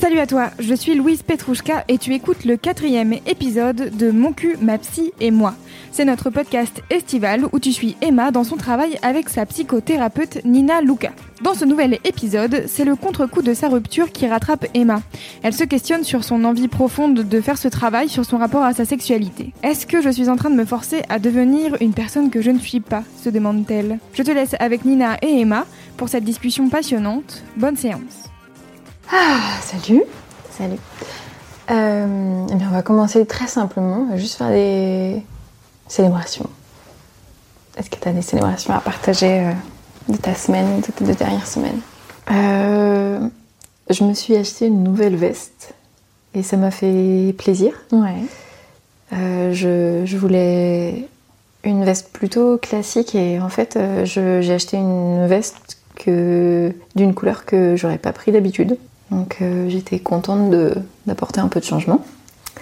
Salut à toi, je suis Louise Petrouchka et tu écoutes le quatrième épisode de Mon cul, ma psy et moi. C'est notre podcast estival où tu suis Emma dans son travail avec sa psychothérapeute Nina Luca. Dans ce nouvel épisode, c'est le contre-coup de sa rupture qui rattrape Emma. Elle se questionne sur son envie profonde de faire ce travail sur son rapport à sa sexualité. Est-ce que je suis en train de me forcer à devenir une personne que je ne suis pas? se demande-t-elle. Je te laisse avec Nina et Emma pour cette discussion passionnante. Bonne séance. Ah, salut. Salut. Euh, eh bien, on va commencer très simplement. On va juste faire des célébrations. Est-ce que tu as des célébrations à partager euh, de ta semaine, de tes deux dernières semaines? Euh, je me suis acheté une nouvelle veste et ça m'a fait plaisir. Ouais. Euh, je, je voulais une veste plutôt classique et en fait j'ai acheté une veste que d'une couleur que j'aurais pas pris d'habitude. Donc euh, j'étais contente de- d'apporter un peu de changement.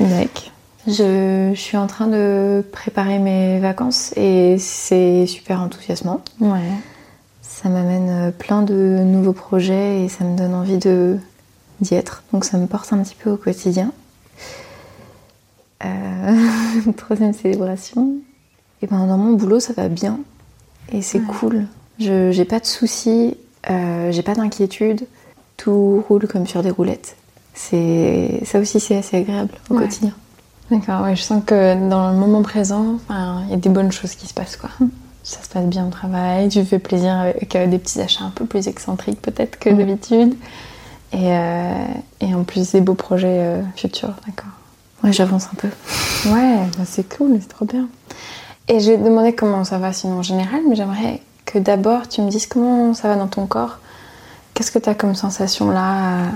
Mec. Je, je suis en train de préparer mes vacances et c'est super enthousiasmant. Ouais. Ça m'amène euh, plein de nouveaux projets et ça me donne envie de d'y être. Donc ça me porte un petit peu au quotidien. Euh, troisième célébration. Et ben dans mon boulot ça va bien et c'est Ouais. cool. Je j'ai pas de soucis, euh, j'ai pas d'inquiétude. Tout roule comme sur des roulettes. C'est ça aussi c'est assez agréable au Ouais. quotidien. D'accord, ouais, je sens que dans le moment présent, il y a des bonnes choses qui se passent, quoi. Ça se passe bien au travail, tu fais plaisir avec euh, des petits achats un peu plus excentriques peut-être que Mhm. d'habitude. Et, euh, et en plus des beaux projets euh, futurs, d'accord. Ouais j'avance un peu. Ouais, bah c'est cool, c'est trop bien. Et je vais te demander comment ça va sinon en général, mais j'aimerais que d'abord tu me dises comment ça va dans ton corps. Qu'est-ce que tu as comme sensation là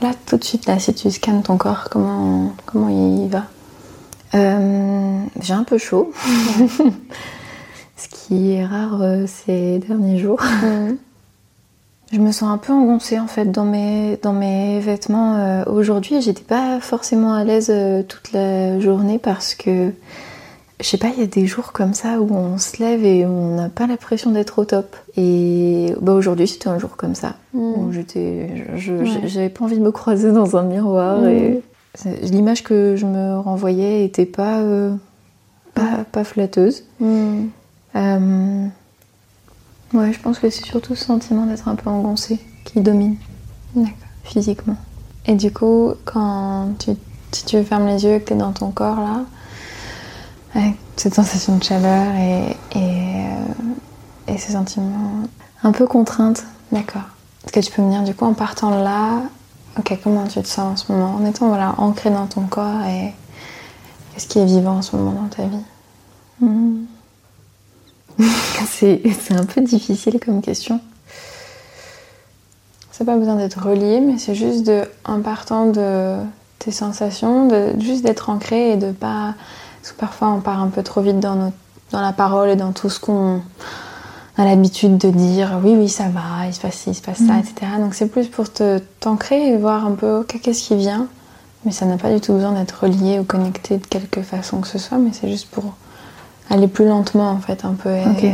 Là, tout de suite, là, si tu scannes ton corps, comment, comment il va? Euh, j'ai un peu chaud. Ce qui est rare euh, ces derniers jours. Je me sens un peu engoncée en fait dans mes, dans mes vêtements. euh, Aujourd'hui, j'étais pas forcément à l'aise euh, toute la journée parce que je sais pas, il y a des jours comme ça où on se lève et on n'a pas l'impression d'être au top. Et bah, aujourd'hui, c'était un jour comme ça j'étais, Ouais. j'avais pas envie de me croiser dans un miroir et c'est- l'image que je me renvoyais était pas, euh, pas, pas flatteuse. Hmm. Euh, Ouais, je pense que c'est surtout ce sentiment d'être un peu engoncé qui domine D'accord. physiquement. Et du coup, quand tu, tu fermes les yeux et que tu es dans ton corps là, avec cette sensation de chaleur et, et, euh, et ces sentiments. Un peu contrainte. D'accord. Est-ce que tu peux me dire du coup en partant de là, ok, comment tu te sens en ce moment? En étant voilà, ancré dans ton corps et qu'est-ce qui est vivant en ce moment dans ta vie Hmm. c'est c'est un peu difficile comme question. C'est pas besoin d'être relié, mais c'est juste de, en partant de tes sensations, de juste d'être ancré et de pas. Parce que parfois on part un peu trop vite dans, notre- dans la parole et dans tout ce qu'on a l'habitude de dire. Oui, oui, ça va, il se passe ci, il se passe ça, Mhm. etc. Donc c'est plus pour te t'ancrer et voir un peu ok, qu'est-ce qui vient. Mais ça n'a pas du tout besoin d'être relié ou connecté de quelque façon que ce soit, mais c'est juste pour aller plus lentement en fait, un peu. Et,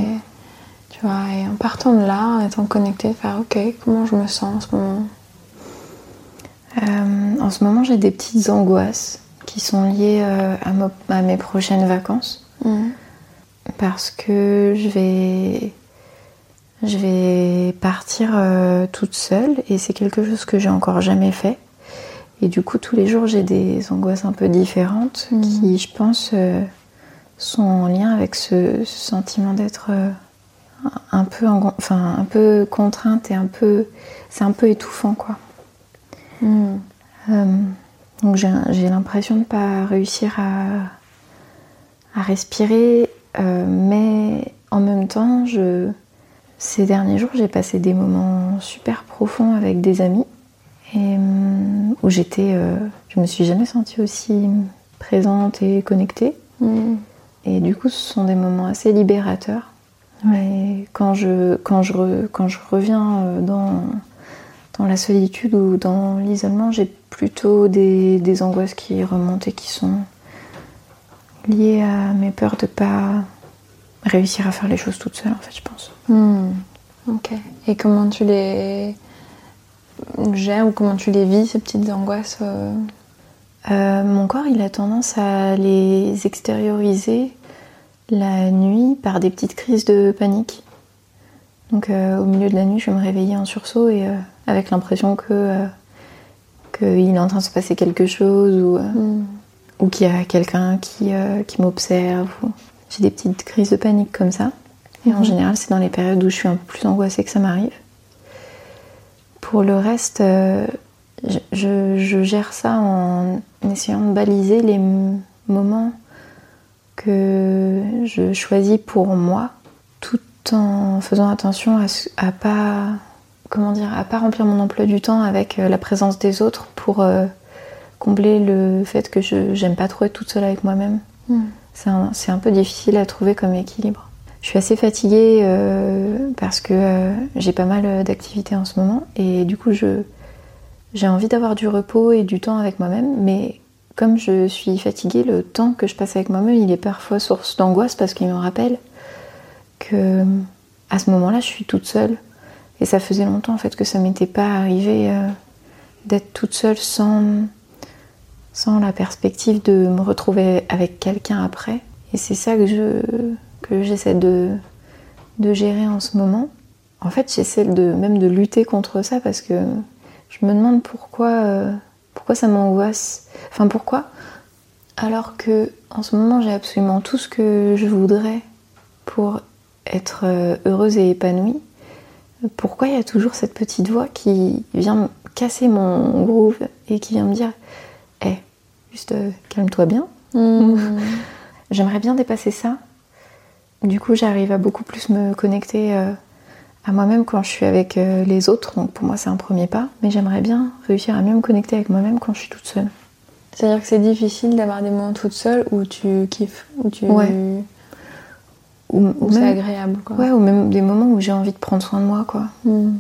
tu vois, et en partant de là, en étant connecté, faire ok, comment je me sens en ce moment? Euh, en ce moment, j'ai des petites angoisses qui sont liées euh, à, mo- à mes prochaines vacances parce que je vais, je vais partir euh, toute seule et c'est quelque chose que j'ai encore jamais fait. Et du coup, tous les jours, j'ai des angoisses un peu différentes Mhm. qui, je pense, euh, sont en lien avec ce, ce sentiment d'être euh, un peu, enfin, un peu contrainte et un peu, c'est un peu étouffant, quoi. Mm. Euh, donc j'ai l'impression de ne pas réussir à, à respirer, euh, mais en même temps, je, ces derniers jours, j'ai passé des moments super profonds avec des amis et hum, où j'étais, euh, je me suis jamais sentie aussi présente et connectée. Mm. Et du coup, ce sont des moments assez libérateurs. Mais quand je, quand je, quand je reviens euh, dans, dans la solitude ou dans l'isolement, j'ai plutôt des, des angoisses qui remontent et qui sont liées à mes peurs de pas réussir à faire les choses toute seule, en fait, je pense. Mm. Ok. Et comment tu les gères ou comment tu les vis, ces petites angoisses euh? Euh, mon corps, il a tendance à les extérioriser la nuit par des petites crises de panique. Donc euh, au milieu de la nuit, je vais me réveiller en sursaut et euh, avec l'impression que euh, qu'il est en train de se passer quelque chose ou, Mm. ou qu'il y a quelqu'un qui, qui m'observe. ou- J'ai des petites crises de panique comme ça. Et en Mhm. général, c'est dans les périodes où je suis un peu plus angoissée que ça m'arrive. Pour le reste, je, je- je gère ça en essayant de baliser les moments que je choisis pour moi, en faisant attention à, à pas comment dire à pas remplir mon emploi du temps avec euh, la présence des autres pour euh, combler le fait que je j'aime pas trop être toute seule avec moi-même. Mm. C'est un, peu difficile à trouver comme équilibre. Je suis assez fatiguée euh, parce que euh, j'ai pas mal d'activités en ce moment et du coup je j'ai envie d'avoir du repos et du temps avec moi-même, mais comme je suis fatiguée, le temps que je passe avec moi-même, il est parfois source d'angoisse parce qu'il me rappelle que à ce moment-là, je suis toute seule. Et ça faisait longtemps en fait que ça m'était pas arrivé euh, d'être toute seule sans, sans la perspective de me retrouver avec quelqu'un après. Et c'est ça que je que j'essaie de, de gérer en ce moment. En fait, j'essaie de même de lutter contre ça parce que je me demande pourquoi euh, pourquoi ça m'angoisse. Enfin pourquoi? Alors que en ce moment j'ai absolument tout ce que je voudrais pour être euh, heureuse et épanouie. Pourquoi il y a toujours cette petite voix qui vient me casser mon groove et qui vient me dire "Eh, juste euh, calme-toi bien. Mm. J'aimerais bien dépasser ça. Du coup, j'arrive à beaucoup plus me connecter euh, à moi-même quand je suis avec euh, les autres. Donc pour moi, c'est un premier pas. Mais j'aimerais bien réussir à mieux me connecter avec moi-même quand je suis toute seule. C'est-à-dire que c'est difficile d'avoir des moments toute seule où tu kiffes, où tu Ouais. Ou, c'est agréable quoi. ouais, ou même des moments où j'ai envie de prendre soin de moi. quoi. Mm.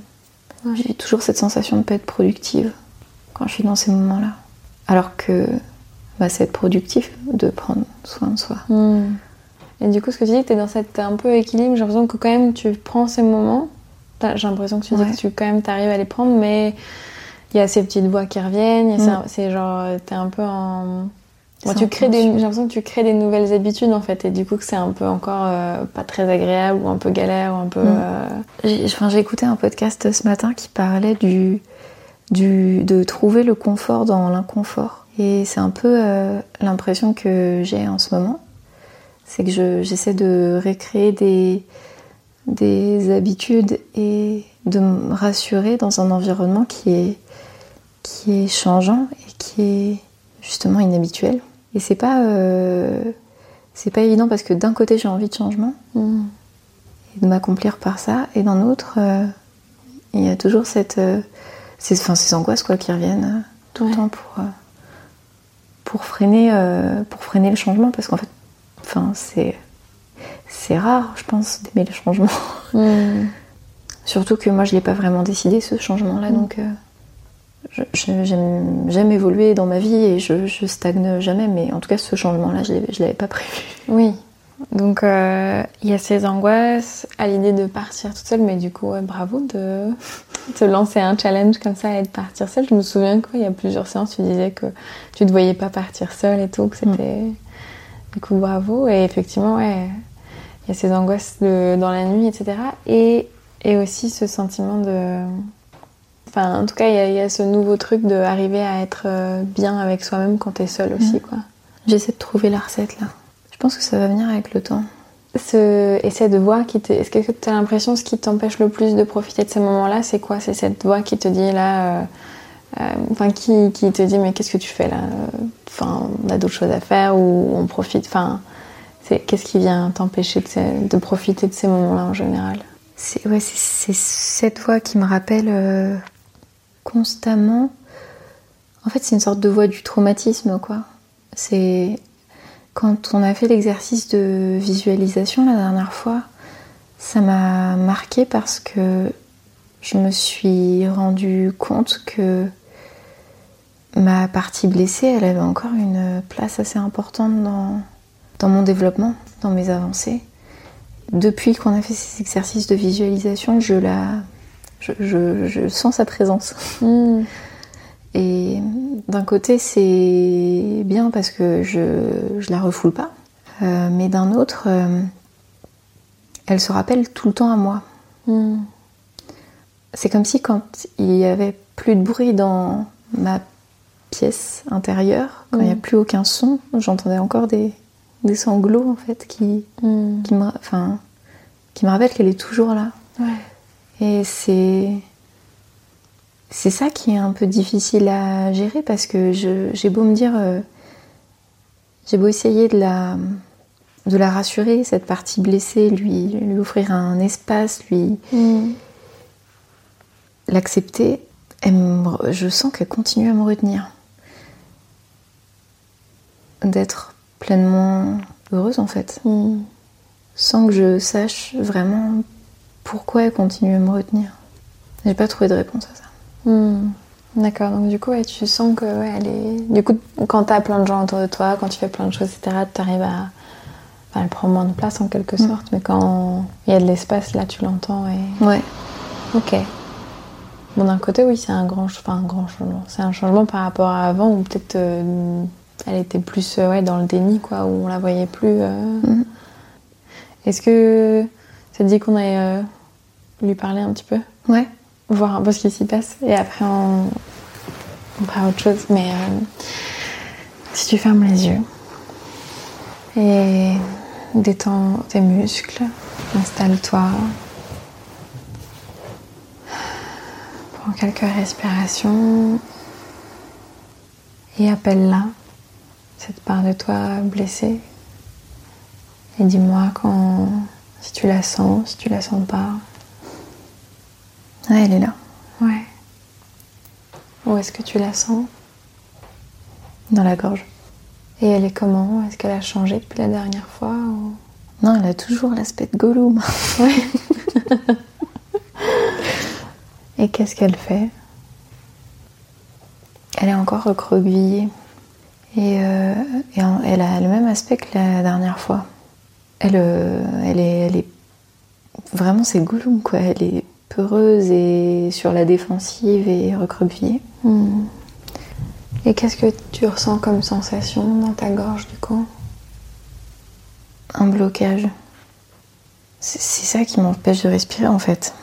J'ai toujours cette sensation de ne pas être productive quand je suis dans ces moments-là. Alors que bah, c'est être productif de prendre soin de soi. Mm. Et du coup, ce que tu dis, tu es dans cet un peu équilibre, j'ai l'impression que quand même tu prends ces moments. J'ai l'impression que tu dis Ouais. que tu quand même t'arrives à les prendre, mais il y a ces petites voix qui reviennent. Mm. ces- C'est genre, t'es un peu en. Bon, tu crées des, j'ai l'impression que tu crées des nouvelles habitudes en fait, et du coup que c'est un peu encore euh, pas très agréable ou un peu galère ou un peu. Mm. euh, J'ai enfin, j'ai écouté un podcast ce matin qui parlait du, du, de trouver le confort dans l'inconfort. Et c'est un peu euh, l'impression que j'ai en ce moment. C'est que je- j'essaie de récréer des, des habitudes et de me rassurer dans un environnement qui est, qui est changeant et qui est justement inhabituel. Et c'est pas, euh, c'est pas évident parce que d'un côté j'ai envie de changement mm. et de m'accomplir par ça, et d'un autre, euh, il y a toujours cette, euh, ces, ces angoisses quoi, qui reviennent tout Ouais. le temps pour, pour, freiner, pour freiner le changement, parce qu'en fait, enfin, c'est, c'est rare, je pense, d'aimer le changement. Mm. Surtout que moi, je l'ai pas vraiment décidé, ce changement-là, Mm. donc j'aime, évoluer dans ma vie et je, je stagne jamais, mais en tout cas, ce changement-là, je je l'avais pas prévu. Oui. Donc euh, il y a ces angoisses à l'idée de partir toute seule, mais du coup, ouais, bravo de te lancer un challenge comme ça et de partir seule. Je me souviens qu'il y a plusieurs séances, tu disais que tu ne te voyais pas partir seule et tout, que c'était. Du coup, bravo. Et effectivement, ouais, il y a ces angoisses de- dans la nuit, etc. Et, et aussi ce sentiment de. Enfin, en tout cas, il y, a- il y a ce nouveau truc d'arriver à être euh, bien avec soi-même quand t'es seule aussi, quoi. J'essaie de trouver la recette là. Je pense que ça va venir avec le temps. ce, et cette voix qui te. Est-ce que tu as l'impression ce qui t'empêche le plus de profiter de ces moments-là, c'est quoi? C'est cette voix qui te dit là. euh, euh, Enfin, qui, qui te dit, mais qu'est-ce que tu fais là? Enfin, on a d'autres choses à faire ou on profite. Enfin, qu'est-ce qui vient t'empêcher de, ces- de profiter de ces moments-là en général? C'est ouais, cette voix qui me rappelle euh, constamment. En fait, c'est une sorte de voix du traumatisme, quoi. C'est quand on a fait l'exercice de visualisation la dernière fois, ça m'a marqué parce que je me suis rendu compte que ma partie blessée, elle avait encore une place assez importante dans, dans mon développement, dans mes avancées. depuis qu'on a fait ces exercices de visualisation, je la, je, je- je sens sa présence. Hmm. Et d'un côté, c'est bien parce que je, je la refoule pas. Euh, mais d'un autre, euh, elle se rappelle tout le temps à moi. Hmm. C'est comme si quand il y avait plus de bruit dans ma pièce intérieure, quand il n'y a Mm. plus aucun son, j'entendais encore des, des sanglots en fait qui, Hmm. qui, me, enfin, qui me rappellent qu'elle est toujours là. Ouais. Et c'est c'est ça qui est un peu difficile à gérer parce que j'ai beau me dire, euh, j'ai beau essayer de la de la rassurer cette partie blessée, lui lui offrir un espace, lui Hmm. l'accepter, je sens qu'elle continue à me retenir. D'être pleinement heureuse en fait, Hmm. sans que je sache vraiment pourquoi elle continue à me retenir? J'ai pas trouvé de réponse à ça. Hmm. D'accord, donc du coup, ouais, tu sens que ouais, elle est. Du coup, quand t'as plein de gens autour de toi, quand tu fais plein de choses, etc., t'arrives à. Enfin, elle prend moins de place en quelque Mm. sorte, mais quand il y a de l'espace, là, tu l'entends et. Ouais. Ok. Bon, d'un côté, oui, c'est un grand, enfin, un grand changement. C'est un changement par rapport à avant où peut-être euh, elle était plus euh, ouais, dans le déni, quoi, où on la voyait plus. euh. Mhm. Est-ce que ça te dit qu'on euh, lui parler un petit peu Ouais. voir un peu ce qui s'y passe et après on, on fera autre chose. Mais euh, si tu fermes les yeux et détends tes muscles, installe-toi, prends quelques respirations et appelle-la, cette part de toi blessée. Et dis-moi quand, si tu la sens, si tu la sens pas. Ouais, elle est là. Ouais. Où est-ce que tu la sens? Dans la gorge. Et elle est comment? Est-ce qu'elle a changé depuis la dernière fois ou- Non, elle a toujours l'aspect de Gollum. Et qu'est-ce qu'elle fait? Elle est encore recroquevillée. Et, euh, et elle a le même aspect que la dernière fois. Elle, euh, elle, est, elle est. Vraiment, c'est Gollum, quoi. Elle est peureuse et sur la défensive et recroquevillée. Hmm. Et qu'est-ce que tu ressens comme sensation dans ta gorge du coup? Un blocage. C'est c'est ça qui m'empêche de respirer, en fait.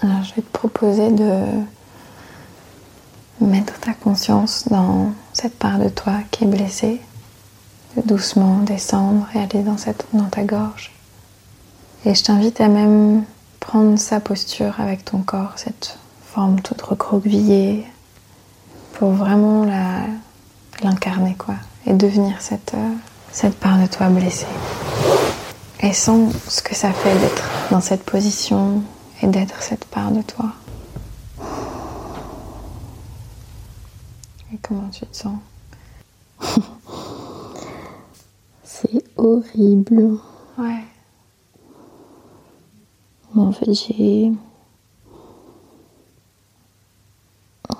Alors je vais te proposer de mettre ta conscience dans cette part de toi qui est blessée, de doucement descendre et aller dans, cette, dans ta gorge. Et je t'invite à même prendre sa posture avec ton corps, cette forme toute recroquevillée, pour vraiment la, l'incarner quoi, et devenir cette, euh, cette part de toi blessée. Et sens ce que ça fait d'être dans cette position et d'être cette part de toi. Et comment tu te sens? C'est horrible. Ouais. En fait, j'ai.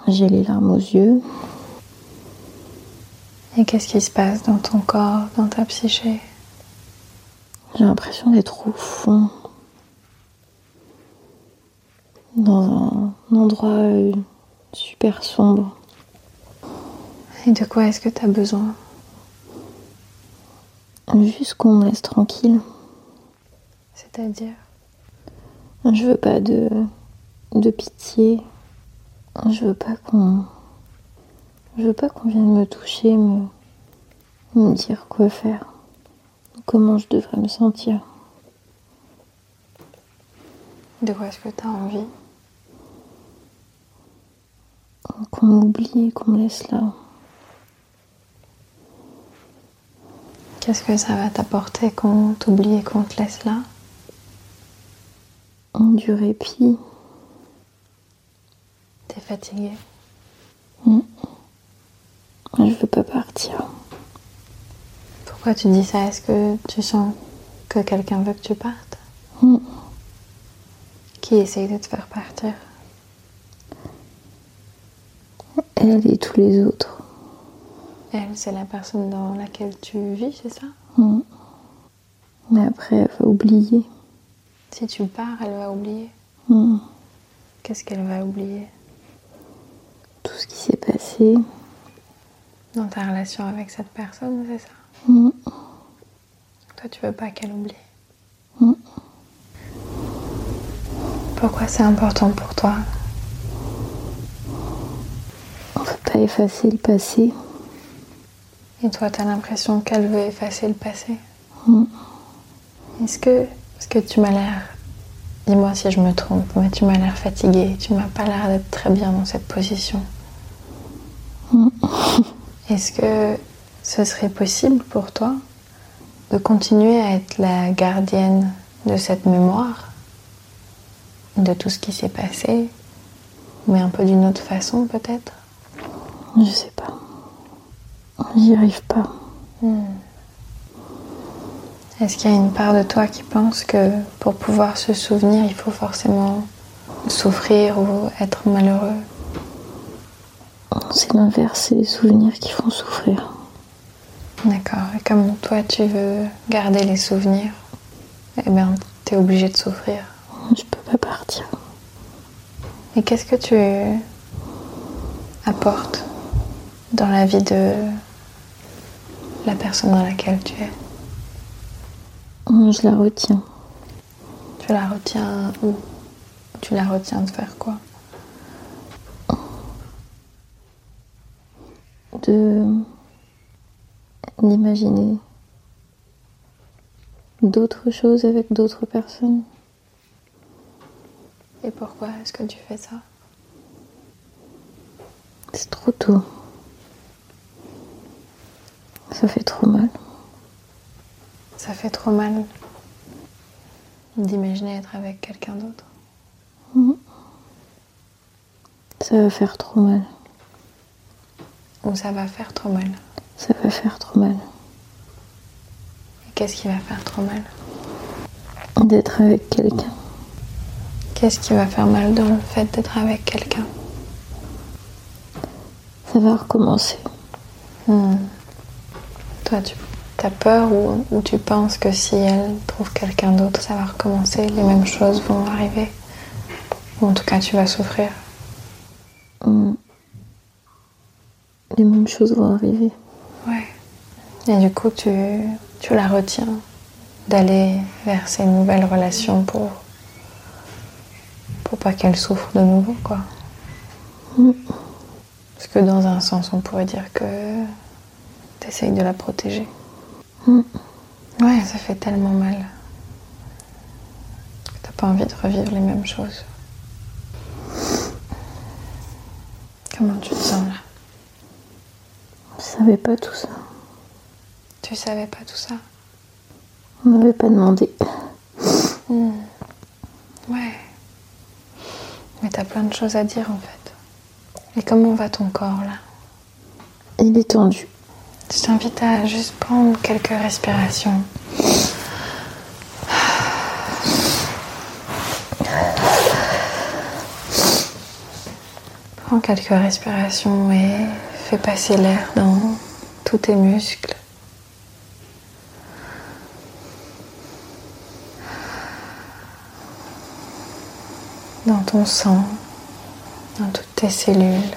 J'ai les larmes aux yeux. Et qu'est-ce qui se passe dans ton corps, dans ta psyché? J'ai l'impression d'être au fond. Dans un endroit euh, super sombre. Et de quoi est-ce que tu as besoin? Juste qu'on laisse tranquille. C'est-à-dire? Je veux pas de, de pitié. Je veux pas qu'on. Je veux pas qu'on vienne me toucher, me, me dire quoi faire. Comment je devrais me sentir. De quoi est-ce que tu as envie? Qu'on m'oublie et qu'on me laisse là. Qu'est-ce que ça va t'apporter qu'on t'oublie et qu'on te laisse là? Du répit. T'es fatigué Je veux pas partir. Pourquoi tu dis ça? Est-ce que tu sens que quelqu'un veut que tu partes? Mm. Qui essaye de te faire partir? Elle et tous les autres. Elle, c'est la personne dans laquelle tu vis, c'est ça? Mm. Mais après, elle va oublier. Si tu pars, elle va oublier. Hmm. Qu'est-ce qu'elle va oublier? Tout ce qui s'est passé. dans ta relation avec cette personne, c'est ça? Hmm. Toi, tu veux pas qu'elle oublie? Hmm. Pourquoi c'est important pour toi? On ne peut pas effacer le passé. Et toi, tu as l'impression qu'elle veut effacer le passé? Est-ce que, parce que tu m'as l'air, dis-moi si je me trompe, mais tu m'as l'air fatiguée, tu m'as pas l'air d'être très bien dans cette position. Hmm. Est-ce que ce serait possible pour toi de continuer à être la gardienne de cette mémoire, de tout ce qui s'est passé, mais un peu d'une autre façon peut-être? Je sais pas. J'y arrive pas. Est-ce qu'il y a une part de toi qui pense que pour pouvoir se souvenir, il faut forcément souffrir ou être malheureux? C'est l'inverse, c'est les souvenirs qui font souffrir. D'accord. Et comme toi, tu veux garder les souvenirs, eh bien, tu es obligé de souffrir. Je peux pas partir. Et qu'est-ce que tu apportes dans la vie de la personne dans laquelle tu es? Je la retiens. Tu la retiens où? Tu la retiens de faire quoi? De d'imaginer d'autres choses avec d'autres personnes. Et pourquoi est-ce que tu fais ça? C'est trop tôt. Ça fait trop mal. Ça fait trop mal d'imaginer être avec quelqu'un d'autre. Ça va faire trop mal. Ou ça va faire trop mal. Ça va faire trop mal. Et qu'est-ce qui va faire trop mal? D'être avec quelqu'un. Qu'est-ce qui va faire mal dans le fait d'être avec quelqu'un? Ça va recommencer. Hmm. Toi, tu as peur ou, ou tu penses que si elle trouve quelqu'un d'autre, ça va recommencer, les mêmes choses vont arriver? Ou en tout cas, tu vas souffrir? Hmm. Les mêmes choses vont arriver. Ouais. Et du coup, tu, tu la retiens d'aller vers ces nouvelles relations pour, pour pas qu'elle souffre de nouveau, quoi? Mm. Parce que dans un sens, on pourrait dire que tu essayes de la protéger. Ouais, ça fait tellement mal. T'as pas envie de revivre les mêmes choses. Comment tu te sens là? Je savais pas tout ça. Tu savais pas tout ça? On m'avait pas demandé. Ouais. Mais t'as plein de choses à dire en fait. Et comment va ton corps là? Il est tendu. Je t'invite à juste prendre quelques respirations. Prends quelques respirations et fais passer l'air dans tous tes muscles. Dans ton sang, dans toutes tes cellules.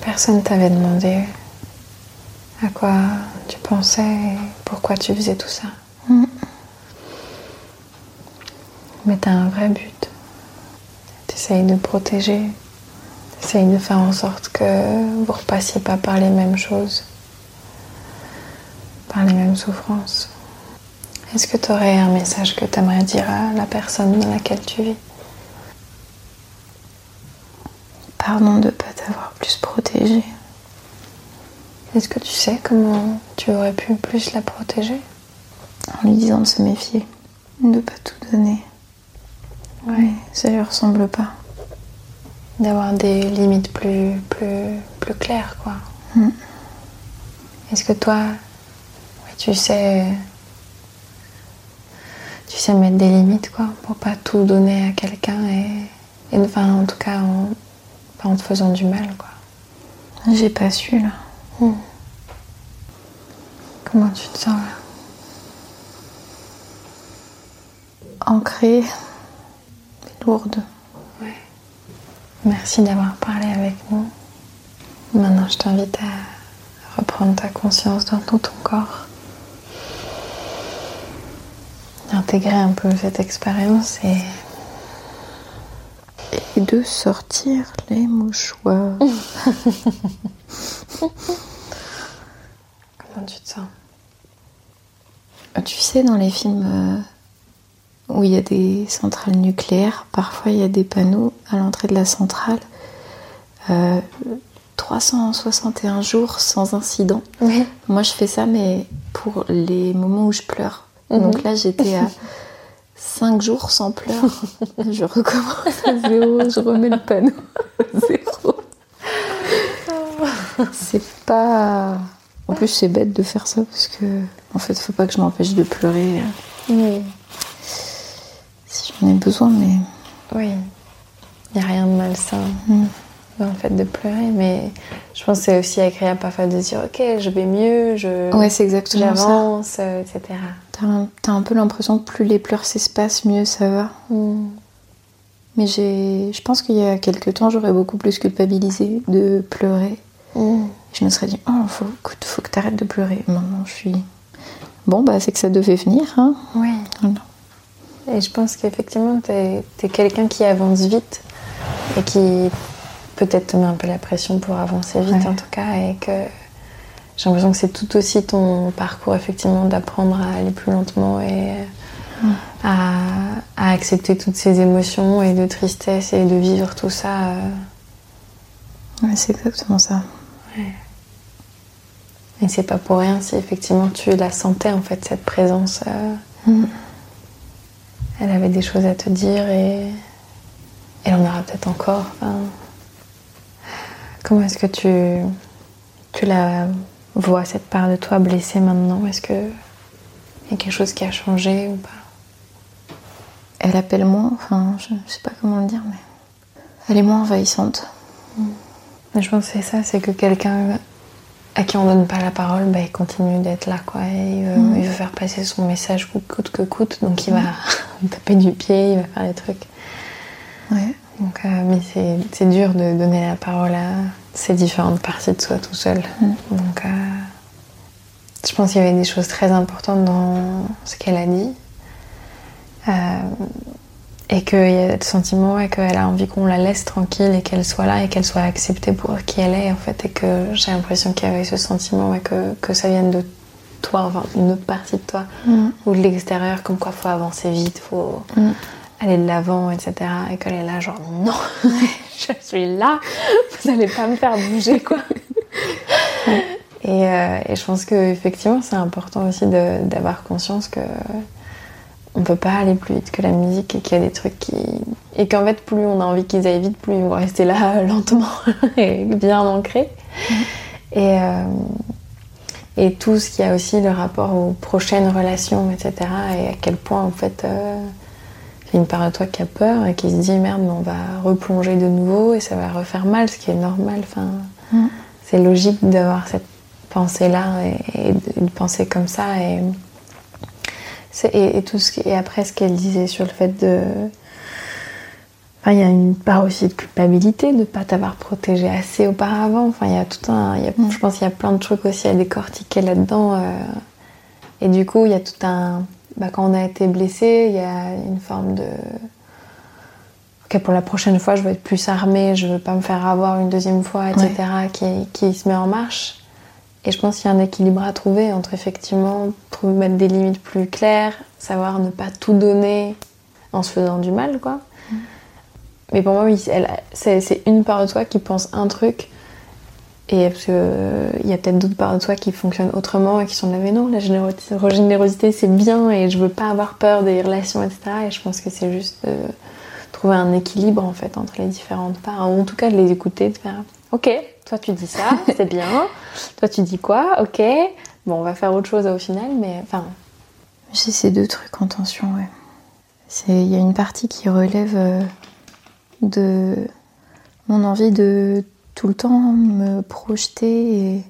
Personne t'avait demandé à quoi tu pensais et pourquoi tu faisais tout ça? Mm. Mais tu as un vrai but. Tu essayes de protéger, tu essayes de faire en sorte que vous repassiez pas par les mêmes choses, par les mêmes souffrances. Est-ce que tu aurais un message que tu aimerais dire à la personne dans laquelle tu vis? Pardon de pas t'avoir plus protégée. Est-ce que tu sais comment tu aurais pu plus la protéger En lui disant de se méfier. De pas tout donner. Ouais. Ça lui ressemble pas. D'avoir des limites plus, plus, plus claires, quoi. Mm. Est-ce que toi, tu sais, tu sais mettre des limites, quoi, pour pas tout donner à quelqu'un et, et enfin, en tout cas, en te faisant du mal, quoi. J'ai pas su là. Comment tu te sens là? Ancrée, lourde. Ouais. Merci d'avoir parlé avec nous. Maintenant, je t'invite à reprendre ta conscience dans tout ton corps. Intégrer un peu cette expérience et et de sortir les mouchoirs. Comment tu te sens Tu sais, dans les films euh, où il y a des centrales nucléaires, parfois il y a des panneaux à l'entrée de la centrale. 361 euh, jours sans incident. Moi, je fais ça, mais pour les moments où je pleure. Mhm. Donc là, j'étais à 5 jours sans pleurs. je recommence à zéro, je remets le panneau. C'est pas. En plus, c'est bête de faire ça parce que, en fait, faut pas que je m'empêche de pleurer. Oui. Si j'en ai besoin, mais. Oui. Il n'y a rien de malsain mm. dans le fait de pleurer, mais je pense que c'est aussi agréable parfois de dire Ok, je vais mieux, je. Ouais, c'est exactement J'avance, etc. T'as un, peu l'impression que plus les pleurs s'espacent, mieux ça va. Mm. Mais j'ai, je pense qu'il y a quelques temps, j'aurais beaucoup plus culpabilisé de pleurer. Mm. Je me serais dit, oh, faut, faut que t'arrêtes de pleurer. Maintenant, je suis. Bon, bah, c'est que ça devait venir. Hein. Oui. Et je pense qu'effectivement, t'es es, quelqu'un qui avance vite et qui peut-être te met un peu la pression pour avancer vite en tout cas. Et que j'ai l'impression que c'est tout aussi ton parcours, effectivement, d'apprendre à aller plus lentement et à, accepter toutes ces émotions et de tristesse et de vivre tout ça. Euh. Ouais, c'est exactement ça. Et c'est pas pour rien si effectivement tu la sentais, en fait, cette présence. Euh. Mm. Elle avait des choses à te dire et elle en aura peut-être encore. comment est-ce que tu, tu la vois cette part de toi blessée maintenant? Est-ce que y a quelque chose qui a changé ou pas? Elle appelle moins, enfin, je, sais pas comment le dire, mais elle est moins envahissante. Mais je pense que c'est ça, c'est que quelqu'un à qui on donne pas la parole, bah, il continue d'être là, quoi. il, veut, faire passer son message coûte que coûte, donc il va mm. taper du pied, il va faire des trucs. Ouais. Donc, euh, mais c'est dur de donner la parole à ces différentes parties de soi tout seul. Mm. Donc, euh, je pense qu'il y avait des choses très importantes dans ce qu'elle a dit. Euh, et qu'il y a le sentiment et qu'elle a envie qu'on la laisse tranquille et qu'elle soit là et qu'elle soit acceptée pour qui elle est en fait et que j'ai l'impression qu'il y avait ce sentiment et que, que ça vienne de toi, enfin une autre partie de toi mm. ou de l'extérieur comme quoi faut avancer vite, faut aller de l'avant, etc. Et qu'elle est là, genre non, je suis là, vous n'allez pas me faire bouger, quoi. et, euh, et, je pense qu'effectivement, c'est important aussi d'avoir conscience que on peut pas aller plus vite que la musique et qu'il y a des trucs qui. Et qu'en fait, plus on a envie qu'ils aillent vite, plus ils vont rester là lentement et bien ancrés. Et, euh, et tout ce qui a aussi le rapport aux prochaines relations, etc. Et à quel point, en fait. Euh, il y a une part de toi qui a peur et qui se dit merde, mais on va replonger de nouveau et ça va refaire mal, ce qui est normal. Enfin, mm. C'est logique d'avoir cette pensée-là et, de penser comme ça. Et, et, tout ce et après, ce qu'elle disait sur le fait de. Enfin, il y a une part aussi de culpabilité de ne pas t'avoir protégé assez auparavant. Enfin, il y a tout un. Mm. Je pense qu'il y a plein de trucs aussi à décortiquer là-dedans. Euh, et du coup, il y a tout un bah, quand on a été blessé, il y a une forme de. Ok, pour la prochaine fois, je veux être plus armée, je veux pas me faire avoir une deuxième fois, etc., qui, qui, se met en marche. Et je pense qu'il y a un équilibre à trouver entre effectivement trouver, mettre des limites plus claires, savoir ne pas tout donner en se faisant du mal, quoi. Mm. Mais pour moi, oui, c'est une part de toi qui pense un truc et parce qu'il euh, y a peut-être d'autres parts de toi qui fonctionnent autrement et qui sont là, mais non, la générosité, c'est bien et je veux pas avoir peur des relations, etc. Et je pense que c'est juste de trouver un équilibre en fait entre les différentes parts, ou en tout cas de les écouter, de faire Ok, toi tu dis ça, c'est bien. Toi tu dis quoi? Ok. Bon, on va faire autre chose au final, mais enfin. J'ai ces deux trucs en tension, ouais. Il y a une partie qui relève euh, de mon envie de tout le temps me projeter et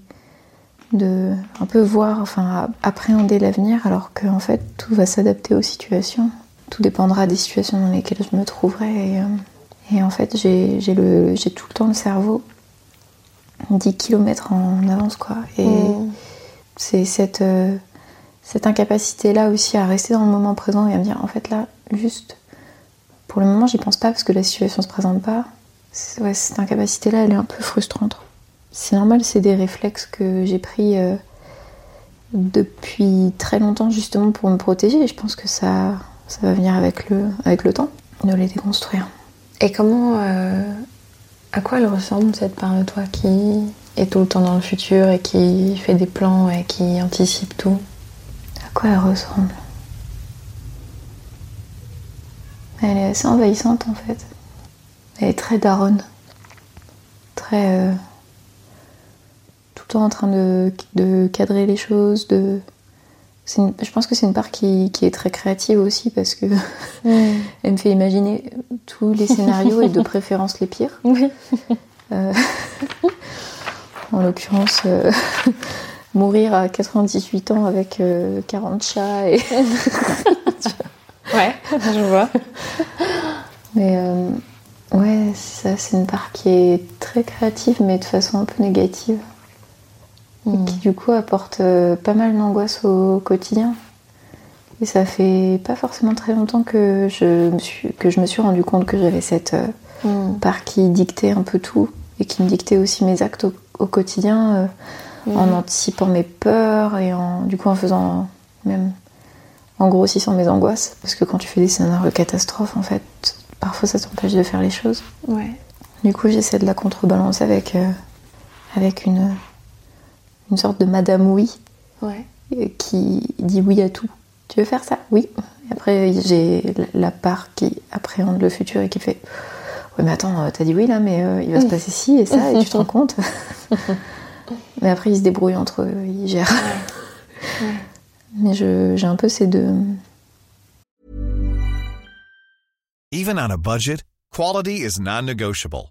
de un peu voir, enfin appréhender l'avenir alors qu'en fait tout va s'adapter aux situations. tout dépendra des situations dans lesquelles je me trouverai. Et, euh, en fait, j'ai tout le temps le cerveau 10 km en avance, quoi. Et mm. c'est cette, euh, cette incapacité-là aussi à rester dans le moment présent et à me dire, en fait, là, juste, pour le moment, j'y pense pas parce que la situation se présente pas. Ouais, cette incapacité-là, elle est un peu frustrante. C'est normal, c'est des réflexes que j'ai pris euh, depuis très longtemps justement pour me protéger et je pense que ça, ça va venir avec le, avec le temps de les déconstruire. Et comment, euh, à quoi elle ressemble cette part de toi qui est tout le temps dans le futur et qui fait des plans et qui anticipe tout? À quoi elle ressemble? Elle est assez envahissante en fait. Elle est très daronne. Très. Euh, tout le temps en train de, de cadrer les choses, de je pense que c'est une part qui, est très créative aussi parce que elle me fait imaginer tous les scénarios et de préférence les pires. Oui. Euh, en l'occurrence, euh, mourir à 98 ans avec 40 euh, chats et. ouais, je vois. Mais ouais, c'est une part qui est très créative mais de façon un peu négative qui mm. du coup apporte euh, pas mal d'angoisse au quotidien. Et ça fait pas forcément très longtemps que je me suis, que je me suis rendu compte que j'avais cette euh, mm. part qui dictait un peu tout et qui me dictait aussi mes actes au, quotidien euh, mm. en anticipant mes peurs et en, du coup en faisant même en grossissant mes angoisses. Parce que quand tu fais des scénarios catastrophes, en fait, parfois ça t'empêche de faire les choses. Ouais. Du coup, j'essaie de la contrebalancer avec, avec une, une sorte de Madame Oui qui dit oui à tout. Tu veux faire ça? Oui. Et après, j'ai la part qui appréhende le futur et qui fait Oui, mais attends, euh, t'as dit oui là, mais euh, il va se passer ci et ça, et tu te rends compte? Mais après, ils se débrouillent entre eux, ils gèrent. Mais j'ai un peu ces deux. Even on a budget, quality is non-negotiable.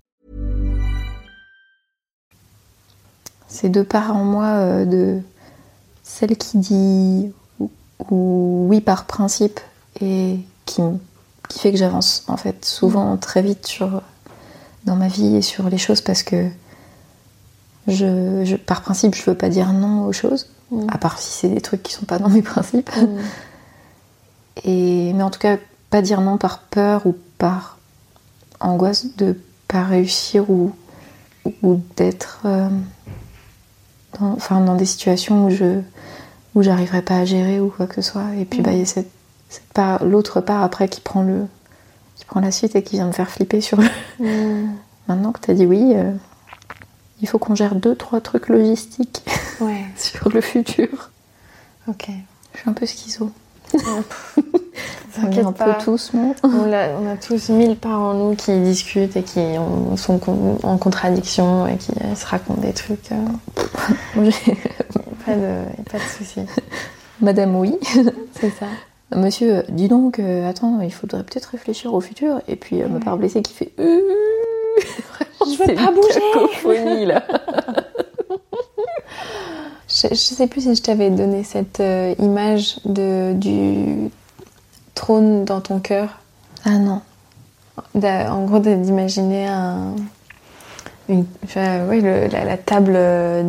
C'est deux parts en moi euh, de celle qui dit oui par principe et qui, qui fait que j'avance en fait souvent très vite sur, dans ma vie et sur les choses parce que je, par principe je veux pas dire non aux choses, mm. à part si c'est des trucs qui sont pas dans mes principes. Mm. Et, mais en tout cas, pas dire non par peur ou par angoisse de pas réussir ou, ou d'être. Euh, dans, enfin, dans des situations où je où j'arriverai pas à gérer ou quoi que ce soit. Et puis bah, il y a cette, part, l'autre part après qui prend le qui prend la suite et qui vient me faire flipper sur le. Mm. Maintenant que tu as dit oui, euh, il faut qu'on gère deux trois trucs logistiques ouais. sur le futur. Ok. Je suis un peu schizo. T'inquiète pas. tous, non on, a, on, a, tous mille parts en nous qui discutent et qui sont en contradiction et qui se racontent des trucs. Euh. pas de, pas de soucis. Madame, oui. C'est ça. Monsieur, dis donc, euh, attends, il faudrait peut-être réfléchir au futur. Et puis, euh, ma part blessée qui fait. Je veux pas bouger. là. Je, je, sais plus si je t'avais donné cette image de, du trône dans ton cœur Ah non. En gros, d'imaginer un. Une, la, table euh,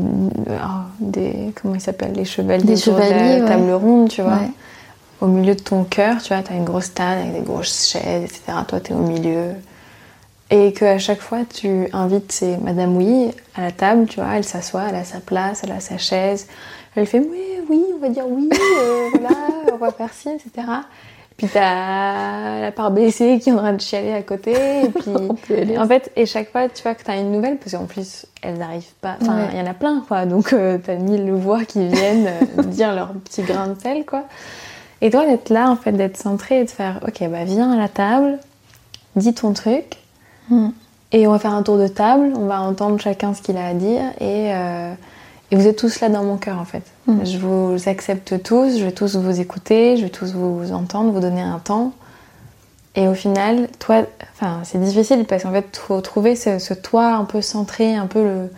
oh, des. Comment il s'appelle Les chevaliers. Des chevaliers. La table ronde, tu vois. Au milieu de ton cœur, tu vois, tu as une grosse table avec des grosses chaises, etc. Toi, tu es au milieu. Et qu'à chaque fois, tu invites ces Madame Oui à la table, tu vois, elle s'assoit, elle a sa place, elle a sa chaise. Elle fait oui, oui, on va dire oui, euh, voilà, on va faire ci, etc. Puis t'as la part blessée qui est en train de chialer à côté. Et puis, en fait, et chaque fois, tu vois que t'as une nouvelle, parce qu'en plus, elles n'arrivent pas. Enfin, il y en a plein, quoi. Donc, euh, t'as mille voix qui viennent euh, dire leur petit grain de sel, quoi. Et toi, d'être là, en fait, d'être centré et de faire, ok, bah viens à la table, dis ton truc, Mm. Et on va faire un tour de table, on va entendre chacun ce qu'il a à dire et, euh, et vous êtes tous là dans mon cœur en fait. Mm. Je vous accepte tous, je vais tous vous écouter, je vais tous vous entendre, vous donner un temps. Et au final, toi, enfin, c'est difficile parce qu'en fait, faut trouver ce, ce toi un peu centré, un peu le,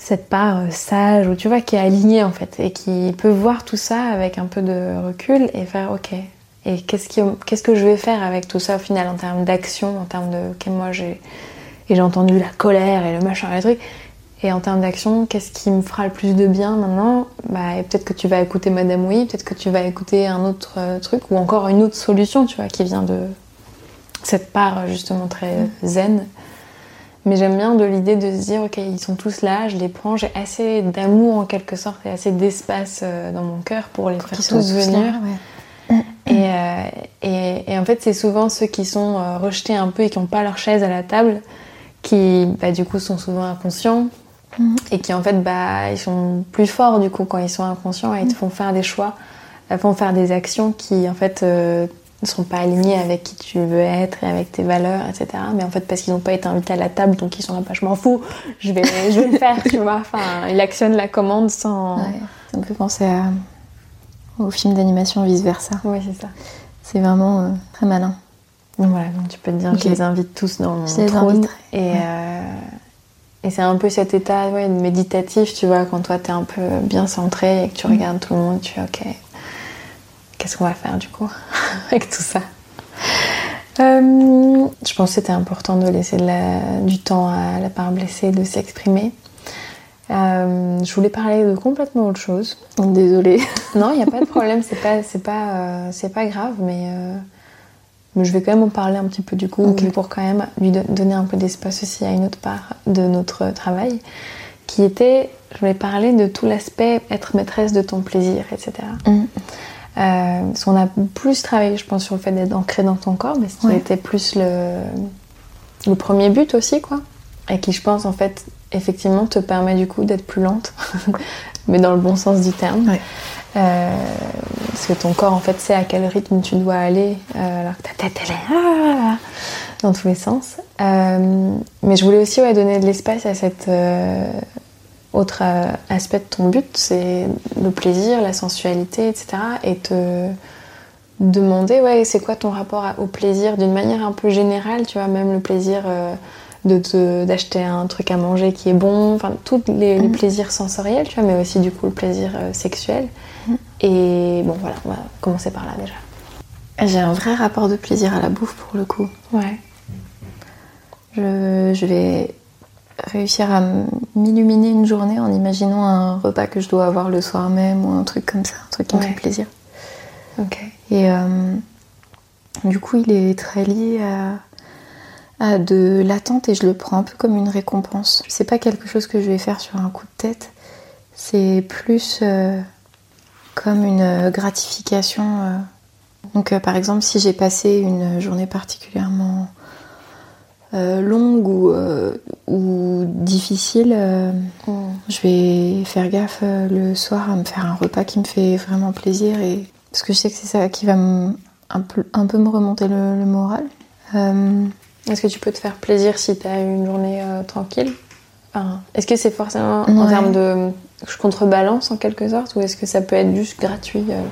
cette part euh, sage, ou tu vois, qui est alignée en fait, et qui peut voir tout ça avec un peu de recul et faire ok. Et qu'est-ce, qui, qu'est-ce que je vais faire avec tout ça au final en termes d'action, en termes de. Ok, moi j'ai, et j'ai entendu la colère et le machin et le truc. Et en termes d'action, qu'est-ce qui me fera le plus de bien maintenant? Bah, et Peut-être que tu vas écouter Madame Oui, peut-être que tu vas écouter un autre euh, truc ou encore une autre solution, tu vois, qui vient de cette part justement très zen. Mais j'aime bien de l'idée de se dire, ok, ils sont tous là, je les prends, j'ai assez d'amour en quelque sorte et assez d'espace euh, dans mon cœur pour les Pour faire tous venir. là, ouais. Et, euh, et, et en fait, c'est souvent ceux qui sont euh, rejetés un peu et qui n'ont pas leur chaise à la table qui, bah, du coup, sont souvent inconscients Mhm. et qui, en fait, bah, ils sont plus forts, du coup, quand ils sont inconscients et ils te font faire des choix, euh, font faire des actions qui, en fait, euh, ne sont pas alignées avec qui tu veux être et avec tes valeurs, etc. Mais en fait, parce qu'ils n'ont pas été invités à la table, donc ils sont là, bah, je m'en fous, je vais, je vais le faire, tu vois. Enfin, il actionne la commande sans. Ouais. Ça me fait penser à, au film d'animation vice versa. Oui, c'est ça. C'est vraiment euh, très malin. Donc voilà, donc tu peux te dire, Ok. je les invite tous dans mon Je les trône. Et, ouais. euh, et c'est un peu cet état ouais, méditatif, tu vois, quand toi t'es un peu bien centré et que tu Mm. regardes tout le monde, tu fais ok, qu'est-ce qu'on va faire du coup avec tout ça? Euh, Je pense que c'était important de laisser de la- du temps à la part blessée de s'exprimer. Euh, je voulais parler de complètement autre chose. Désolée. Non, il n'y a pas de problème, c'est pas, c'est pas, euh, c'est pas grave, mais, euh, mais je vais quand même en parler un petit peu du coup, pour quand même lui do- donner un peu d'espace aussi à une autre part de notre travail, qui était, je voulais parler de tout l'aspect être maîtresse de ton plaisir, etc. Mm. Euh, parce qu'on a plus travaillé, je pense, sur le fait d'être ancré dans ton corps, mais ce qui Ouais. était plus le, le premier but aussi, quoi. Et qui, je pense, en fait, effectivement, te permet du coup d'être plus lente, mais dans le bon sens du terme. Ouais. Euh, parce que ton corps, en fait, sait à quel rythme tu dois aller, euh, alors que ta tête, elle est ah, dans tous les sens. Euh, mais je voulais aussi ouais, donner de l'espace à cet autre aspect de ton but, c'est le plaisir, la sensualité, etc. Et te demander, ouais, c'est quoi ton rapport au plaisir d'une manière un peu générale, tu vois, même le plaisir d'acheter un truc à manger qui est bon, enfin, tous les, les Mhm. plaisirs sensoriels, tu vois, mais aussi du coup le plaisir euh, sexuel. Mhm. Et bon, voilà, on va commencer par là déjà. J'ai un vrai rapport de plaisir à la bouffe pour le coup. Ouais. Je, je vais réussir à m'illuminer une journée en imaginant un repas que je dois avoir le soir même ou un truc comme ça, un truc qui me fait plaisir. Ok. Et euh, du coup, il est très lié à de l'attente et je le prends un peu comme une récompense. C'est pas quelque chose que je vais faire sur un coup de tête, c'est plus euh, comme une gratification. euh. Donc, euh, par exemple, si j'ai passé une journée particulièrement euh, longue ou, euh, difficile, euh, je vais faire gaffe euh, le soir à me faire un repas qui me fait vraiment plaisir et parce que je sais que c'est ça qui va un, peu, un peu me remonter le moral. Est-ce que tu peux te faire plaisir si tu as une journée euh, tranquille? Enfin, Est-ce que c'est forcément en termes de. Je contrebalance en quelque sorte ou est-ce que ça peut être juste gratuit euh?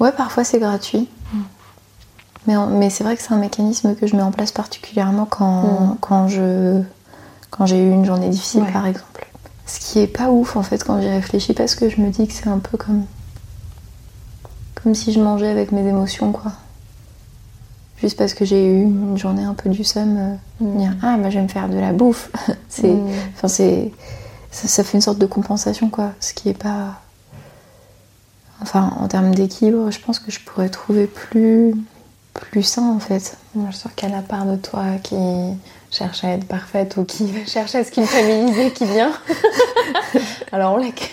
Ouais, parfois c'est gratuit. Mais, en- mais c'est vrai que c'est un mécanisme que je mets en place particulièrement quand, Mm. quand je quand j'ai eu une journée difficile Ouais. par exemple. Ce qui est pas ouf en fait quand j'y réfléchis parce que je me dis que c'est un peu comme comme si je mangeais avec mes émotions quoi. Juste parce que j'ai eu une journée un peu du seum, euh, Mm. dire ah bah je vais me faire de la bouffe. c'est Mm. Enfin, c'est. Ça, ça fait une sorte de compensation, quoi. Ce qui est pas. Enfin, en termes d'équilibre, je pense que je pourrais trouver plus. plus sain, en fait. Je sens qu'il y a la part de toi qui cherche à être parfaite ou qui cherche à se culpabiliser qui vient. Alors on l'accueille.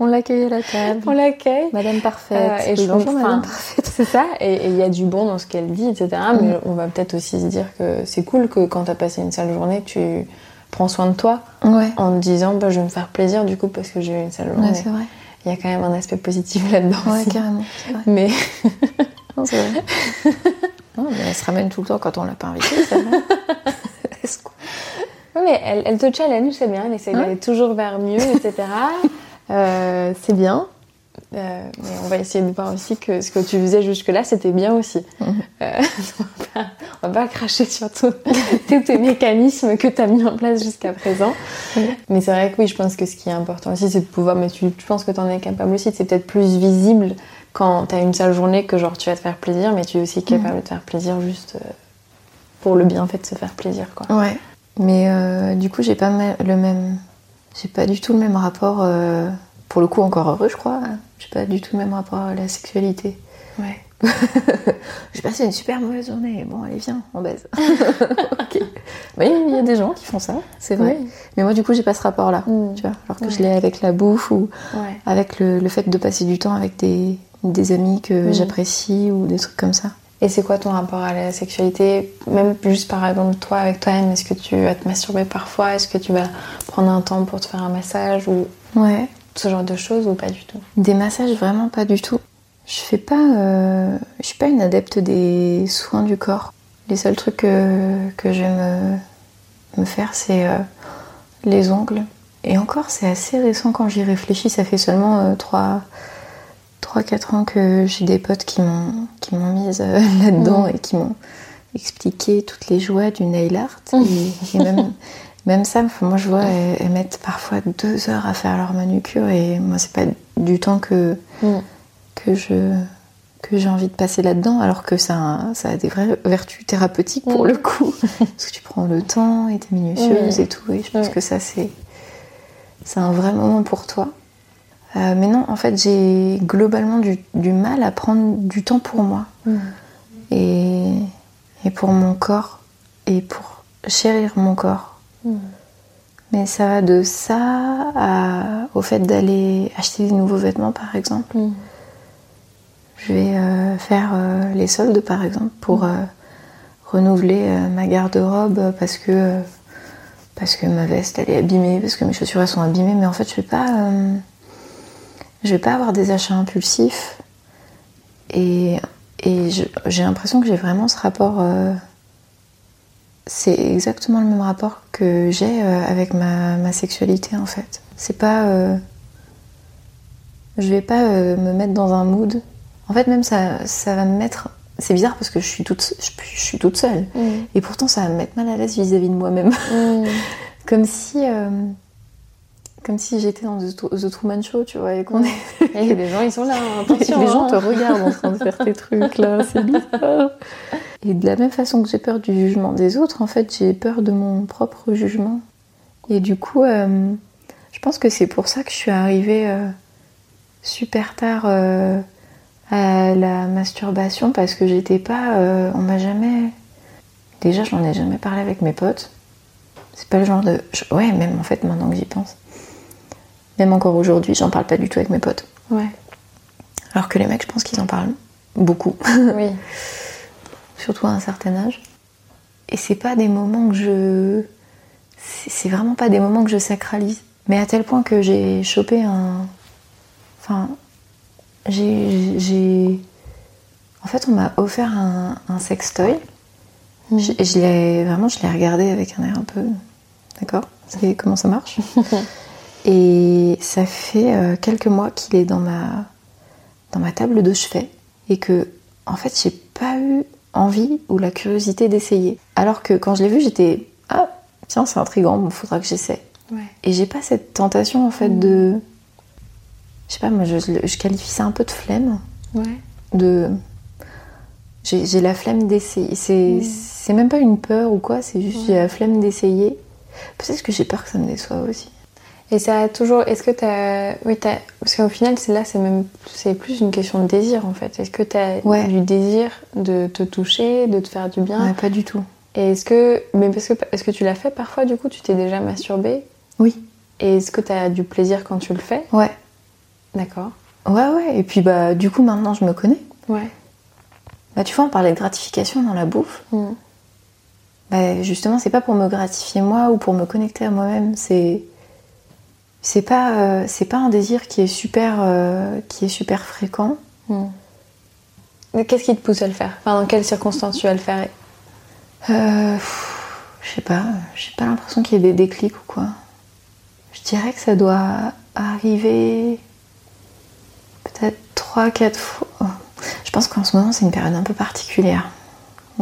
On l'accueille à la table. On l'accueille. Madame parfaite. Euh, et je bonjour, enfin, Madame parfaite. C'est ça, et il y a du bon dans ce qu'elle dit, etc. Mais on va peut-être aussi se dire que c'est cool que quand t'as passé une sale journée, tu prends soin de toi Ouais. en te disant bah, je vais me faire plaisir du coup parce que j'ai eu une sale Ouais, journée. c'est vrai. il y a quand même un aspect positif là-dedans Ouais, aussi. carrément. vrai. Mais Non, c'est vrai. Non, mais elle se ramène tout le temps quand on l'a pas invitée, ça va. Oui, mais elle, elle, te challenge, c'est bien, elle essaie d'aller toujours vers mieux, etc. euh, c'est bien. Euh, mais on va essayer de voir aussi que ce que tu faisais jusque-là, c'était bien aussi. Mhm. Euh, on, va on va pas cracher sur tout- tous tes mécanismes que tu as mis en place jusqu'à présent. Mais c'est vrai que oui, je pense que ce qui est important aussi, c'est de pouvoir, mais tu, je pense que tu en es capable aussi, c'est peut-être plus visible quand tu as une seule journée que genre tu vas te faire plaisir, mais tu es aussi capable de te faire plaisir juste pour le bienfait de se faire plaisir. Quoi. Ouais. Mais euh, du coup, j'ai pas le même. J'ai pas du tout le même rapport. euh, Pour le coup, encore heureux, je crois. hein. J'ai pas du tout le même rapport à la sexualité. Ouais. J'ai passé une super mauvaise journée. Bon, allez, viens, on baise. ok. Mais il y a des gens qui font ça, c'est vrai. Oui. Mais moi, du coup, j'ai pas ce rapport-là. Mm. Tu vois, alors que Ouais. je l'ai avec la bouffe ou Ouais. avec le, le fait de passer du temps avec des, des amis que Mm. j'apprécie ou des trucs comme ça. Et c'est quoi ton rapport à la sexualité? Même juste par exemple toi avec toi-même, est-ce que tu vas te masturber parfois? Est-ce que tu vas prendre un temps pour te faire un massage ou Ouais. ce genre de choses ou pas du tout? Des massages, vraiment pas du tout. Je fais pas. euh, je suis pas une adepte des soins du corps. Les seuls trucs que, que je vais me, me faire, c'est euh, les ongles. Et encore, c'est assez récent quand j'y réfléchis. Ça fait seulement 3-4 ans que j'ai des potes qui m'ont qui m'ont mise euh, là-dedans et qui m'ont expliqué toutes les joies du nail art. Et, et même, même ça, moi je vois, elles, elles mettent parfois deux heures à faire leur manucure et moi c'est pas du temps que, que je que j'ai envie de passer là-dedans alors que ça a, ça a des vraies vertus thérapeutiques pour le coup. Parce que tu prends le temps et t'es minutieuse et tout et je pense que ça c'est c'est un vrai moment pour toi Euh, mais non en fait j'ai globalement du, du mal à prendre du temps pour moi. Et, et pour mon corps et pour chérir mon corps. Mais ça va de ça à- au fait d'aller acheter des nouveaux vêtements par exemple. Je vais euh, faire euh, les soldes par exemple pour renouveler ma garde-robe parce que parce que ma veste elle est abîmée, parce que mes chaussures elles sont abîmées, mais en fait je vais pas je vais pas avoir des achats impulsifs et, et j'ai l'impression que j'ai vraiment ce rapport euh, c'est exactement le même rapport que j'ai euh, avec ma, ma sexualité en fait. C'est pas euh, je vais pas me mettre dans un mood. En fait, même ça, ça va me mettre. C'est bizarre parce que je suis toute, je, je suis toute seule. Et pourtant, ça va me mettre mal à l'aise vis-à-vis de moi-même. comme si. Comme si j'étais dans The, Truman Show, tu vois, et qu'on est. Et les gens ils sont là, hein, attention. les gens hein. te regardent en train de faire tes trucs là, c'est bizarre. Et de la même façon que j'ai peur du jugement des autres, en fait, j'ai peur de mon propre jugement. Et du coup, euh, je pense que c'est pour ça que je suis arrivée euh, super tard euh, à la masturbation parce que j'étais pas. on m'a jamais. Déjà, je n'en ai jamais parlé avec mes potes. C'est pas le genre de. Ouais, même en fait, maintenant que j'y pense. Même encore aujourd'hui, j'en parle pas du tout avec mes potes. Ouais. Alors que les mecs, je pense qu'ils en parlent beaucoup, Oui. surtout à un certain âge. Et c'est pas des moments que je. C'est vraiment pas des moments que je sacralise. Mais à tel point que j'ai chopé un. Enfin. J'ai. j'ai- En fait, on m'a offert un, un sextoy. Je, je l'ai vraiment, je l'ai regardé avec un air un peu. D'accord C'est comment ça marche? Et ça fait euh, quelques mois qu'il est dans ma dans ma table de chevet et que en fait j'ai pas eu envie ou la curiosité d'essayer. Alors que quand je l'ai vu, j'étais ah tiens c'est intriguant, bon faudra que j'essaie. Ouais. Et j'ai pas cette tentation en fait de je sais pas moi je, je qualifie ça un peu de flemme Ouais. de j'ai la flemme d'essayer. C'est c'est même pas une peur ou quoi, c'est juste j'ai la flemme d'essayer. Peut-être que j'ai peur que ça me déçoive aussi. Et ça a toujours. Est-ce que t'as. Oui, t'as. Parce qu'au final, c'est là, c'est même. C'est plus une question de désir en fait. Est-ce que t'as Ouais. du désir de te toucher, de te faire du bien Ouais, pas du tout. Et est-ce que. Mais parce que, est-ce que tu l'as fait parfois du coup Tu t'es déjà masturbé Oui. Et est-ce que t'as du plaisir quand tu le fais Ouais. D'accord. Ouais, ouais. Et puis bah du coup maintenant je me connais. Ouais. Bah tu vois, on parlait de gratification dans la bouffe. Mm. Bah justement, c'est pas pour me gratifier moi ou pour me connecter à moi-même. C'est c'est pas euh, c'est pas un désir qui est super euh, qui est super fréquent. Mm. Qu'est-ce qui te pousse à le faire? Enfin, dans quelles circonstances tu vas le faire? Euh, Je sais pas, j'ai pas l'impression qu'il y ait des déclics ou quoi. Je dirais que ça doit arriver peut-être 3-4 fois. Je pense qu'en ce moment, c'est une période un peu particulière.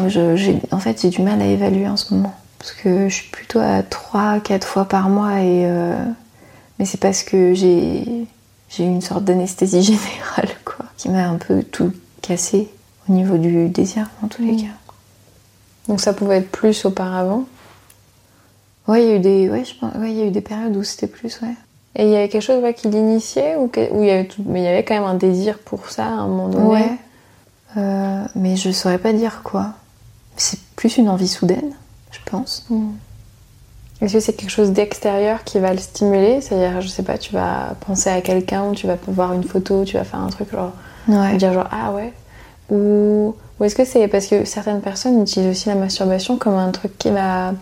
Je, en fait, j'ai du mal à évaluer en ce moment. Parce que je suis plutôt à 3-4 fois par mois. Et, euh, Mais c'est parce que j'ai eu une sorte d'anesthésie générale, quoi, qui m'a un peu tout cassé au niveau du désir, en tous les mmh. cas. Donc ça pouvait être plus auparavant? Ouais, il y a eu des, ouais, je pense... ouais, il y a eu des périodes où c'était plus, ouais. Et il y avait quelque chose qui l'initiait ou il y avait tout... mais il y avait quand même un désir pour ça à un moment donné? Ouais. Euh, mais je saurais pas dire quoi. C'est plus une envie soudaine, je pense. Hmm. Est-ce que c'est quelque chose d'extérieur qui va le stimuler? C'est-à-dire, je sais pas, tu vas penser à quelqu'un, tu vas voir une photo, tu vas faire un truc genre. Ouais. Dire genre, ah ouais. Ou, ou est-ce que c'est parce que certaines personnes utilisent aussi la masturbation comme un truc qui va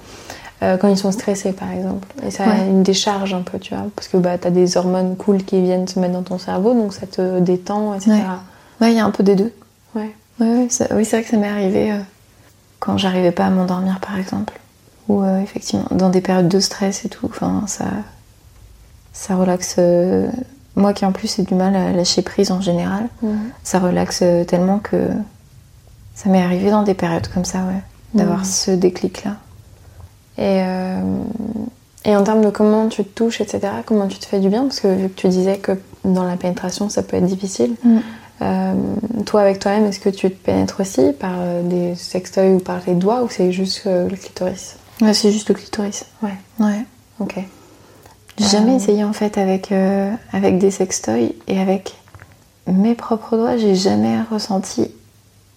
euh, quand ils sont stressés par exemple. Et ça a une décharge un peu, tu vois. Parce que bah, tu as des hormones cool qui viennent se mettre dans ton cerveau, donc ça te détend, etc. Ouais, il y a un peu des deux. Ouais. ouais, oui, c'est vrai que ça m'est arrivé euh, quand j'arrivais pas à m'endormir par exemple. Ou euh, effectivement, dans des périodes de stress et tout, enfin, ça, ça relaxe. moi qui en plus ai du mal à lâcher prise en général, mhm. ça relaxe tellement que ça m'est arrivé dans des périodes comme ça, ouais. D'avoir mhm. ce déclic-là. Et, euh, et en termes de comment tu te touches, etc., comment tu te fais du bien, parce que vu que tu disais que dans la pénétration, ça peut être difficile. Euh, toi, avec toi-même, est-ce que tu te pénètres aussi par euh, des sextoys ou par les doigts, ou c'est juste le clitoris? Ouais, c'est juste le clitoris. Ouais. Ouais. Ok. J'ai jamais essayé en fait avec, avec des sextoys et avec mes propres doigts, j'ai jamais ressenti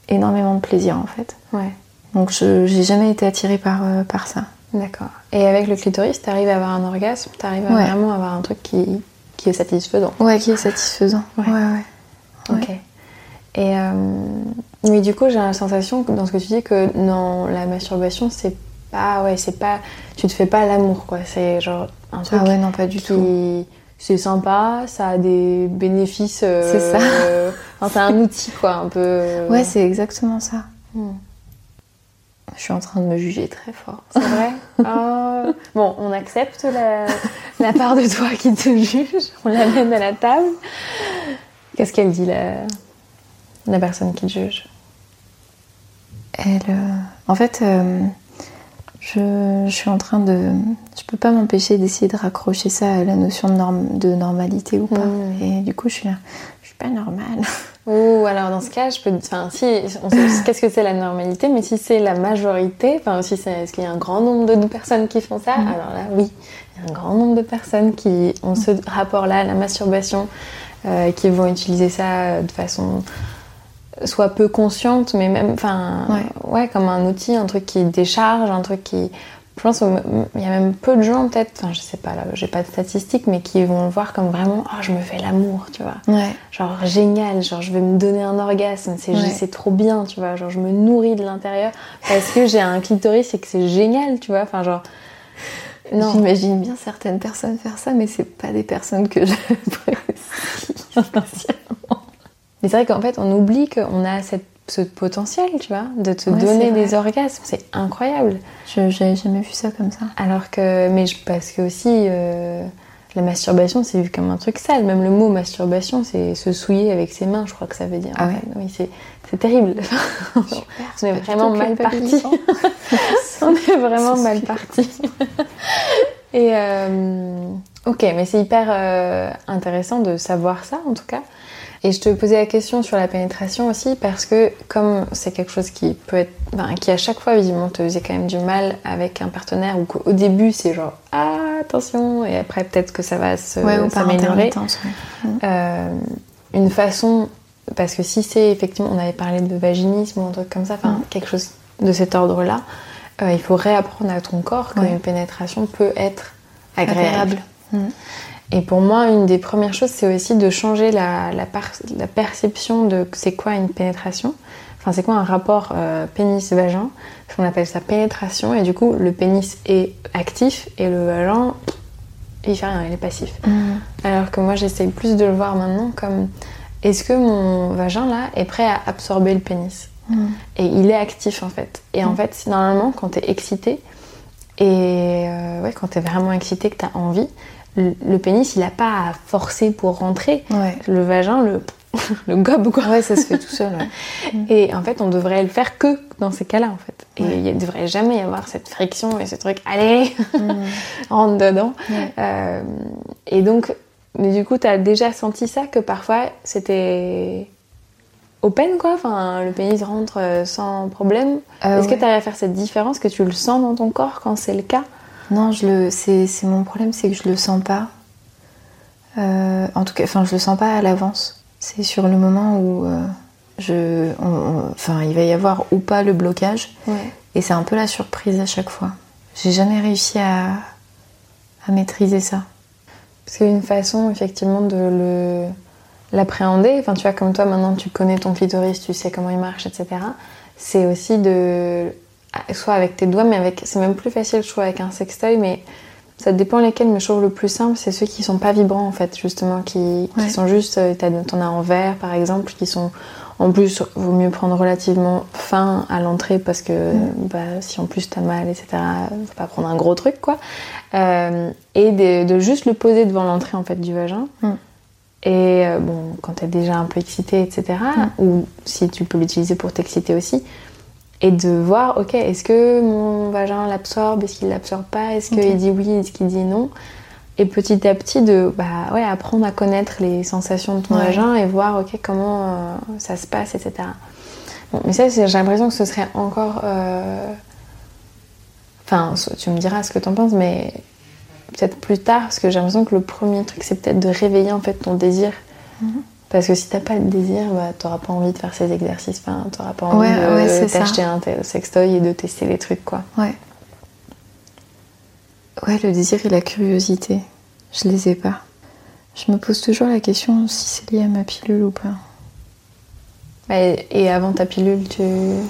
énormément de plaisir en fait. Ouais. Donc je j'ai jamais été attirée par, par ça. D'accord. Et avec le clitoris, tu arrives à avoir un orgasme, tu arrives à vraiment avoir un truc qui, qui, est satisfaisant. Ouais, qui est satisfaisant. Ouais, ouais. Ok. Et euh, oui, du coup, j'ai la sensation dans ce que tu dis que dans la masturbation, c'est pas, ouais, c'est pas, tu te fais pas l'amour, quoi. C'est genre un truc. Ah ouais, non, pas du tout. C'est sympa, ça a des bénéfices. c'est ça. Euh, enfin, c'est un outil, quoi, un peu. Ouais, c'est exactement ça. Hmm. Je suis en train de me juger très fort. C'est vrai? Oh. Bon, on accepte la, part de toi qui te juge. On l'amène à la table. Qu'est-ce qu'elle dit, la, la personne qui te juge? Elle. Euh, en fait, euh, je, je, suis en train de. Je peux pas m'empêcher d'essayer de raccrocher ça à la notion de, de normalité ou pas. Hmm. Et du coup, je suis là. Je suis pas normale. Ou alors dans ce cas, je peux. Enfin, si, on sait qu'est-ce que c'est la normalité, mais si c'est la majorité, enfin, si c'est, est-ce qu'il y a un grand nombre de personnes qui font ça, mm. alors là, oui, il y a un grand nombre de personnes qui ont ce rapport-là à la masturbation, euh, qui vont utiliser ça de façon soit peu consciente, mais même, enfin, ouais. comme un outil, un truc qui décharge, un truc qui je pense qu'il y a même peu de gens, peut-être, enfin, je sais pas, là, j'ai pas de statistiques, mais qui vont le voir comme vraiment, oh, je me fais l'amour, tu vois. Ouais. Genre, génial, genre, je vais me donner un orgasme, c'est trop bien, tu vois. Genre, je me nourris de l'intérieur parce que j'ai un clitoris et que c'est génial, tu vois. Enfin, genre. Non. J'imagine bien certaines personnes faire ça, mais c'est pas des personnes que je. Mais c'est vrai qu'en fait, on oublie qu'on a cette ce potentiel, tu vois, de te donner des orgasmes. C'est incroyable. Je n'avais jamais vu ça comme ça. Alors que, mais je, parce que aussi, euh, la masturbation, c'est vu comme un truc sale. Même le mot masturbation, c'est se souiller avec ses mains, je crois que ça veut dire. Ah ouais. Oui, c'est, terrible. on est vraiment mal parti. on est vraiment mal parti. Et euh, ok, mais c'est hyper euh, intéressant de savoir ça, en tout cas. Et je te posais la question sur la pénétration aussi parce que comme c'est quelque chose qui peut être, qui à chaque fois visiblement te faisait quand même du mal avec un partenaire ou qu'au début c'est genre ah attention et après peut-être que ça va s'améliorer. Euh, une façon parce que si c'est effectivement on avait parlé de vaginisme ou un truc comme ça, enfin mm. quelque chose de cet ordre-là, euh, il faut réapprendre à ton corps qu'une pénétration peut être agréable. Mm. Et pour moi, une des premières choses, c'est aussi de changer la, la, perception de c'est quoi une pénétration. Enfin, c'est quoi un rapport euh, pénis-vagin On appelle ça pénétration, et du coup, le pénis est actif et le vagin, il fait rien, il est passif. Mm. Alors que moi, j'essaye plus de le voir maintenant comme est-ce que mon vagin là est prêt à absorber le pénis? Et il est actif en fait. Et en fait, normalement, quand t'es excité, et euh, ouais, quand t'es vraiment excité, que t'as envie, le, pénis il a pas à forcer pour rentrer. Ouais. Le vagin le, le gobe quoi. Ouais, ça se fait tout seul. ouais. Et en fait, on devrait le faire que dans ces cas-là, en fait. Et Ouais. il ne devrait jamais y avoir cette friction et ce truc, allez, Mm. rentre dedans. Euh, et donc, mais du coup, tu as déjà senti ça, que parfois, c'était open, quoi? Enfin, le pénis rentre euh, sans problème. Euh, Est-ce que tu arrives à faire cette différence, que tu le sens dans ton corps quand c'est le cas? Non, je le, c'est, c'est mon problème, c'est que je le sens pas. Euh, en tout cas, enfin, je le sens pas à l'avance. C'est sur le moment où euh, je, enfin, il va y avoir ou pas le blocage, Ouais. et c'est un peu la surprise à chaque fois. J'ai jamais réussi à, à maîtriser ça. C'est une façon, effectivement, de le l'appréhender. Enfin, tu vois, comme toi, maintenant, tu connais ton clitoris, tu sais comment il marche, etc. C'est aussi de... Soit avec tes doigts, mais avec... C'est même plus facile, je trouve, avec un sextoy, mais ça dépend lesquels, mais je trouve le plus simple, c'est ceux qui sont pas vibrants, en fait, justement, qui, qui sont juste... euh, T'en as en verre, par exemple, qui sont... En plus, vaut mieux prendre relativement fin à l'entrée parce que bah, si en plus t'as mal, etc., faut pas prendre un gros truc, quoi. Euh, et de, de juste le poser devant l'entrée en fait du vagin. Et euh, bon, quand t'es déjà un peu excité, etc., ou si tu peux l'utiliser pour t'exciter aussi, et de voir, ok, est-ce que mon vagin l'absorbe, est-ce qu'il l'absorbe pas, est-ce qu'il dit oui, est-ce qu'il dit non, et petit à petit de, bah ouais, apprendre à connaître les sensations de ton Ouais. vagin et voir, ok, comment euh, ça se passe, etc. Bon, mais ça, j'ai l'impression que ce serait encore. euh, Enfin, tu me diras ce que t'en penses, mais peut-être plus tard, parce que j'ai l'impression que le premier truc, c'est peut-être de réveiller en fait ton désir. Mhm. Parce que si t'as pas de désir, bah, t'auras pas envie de faire ces exercices, enfin, t'auras pas envie Ouais, de ouais, t'acheter un sextoy et de tester les trucs, quoi. Ouais. Ouais, le désir et la curiosité, je les ai pas. Je me pose toujours la question si c'est lié à ma pilule ou pas. Et, et avant ta pilule, tu. Je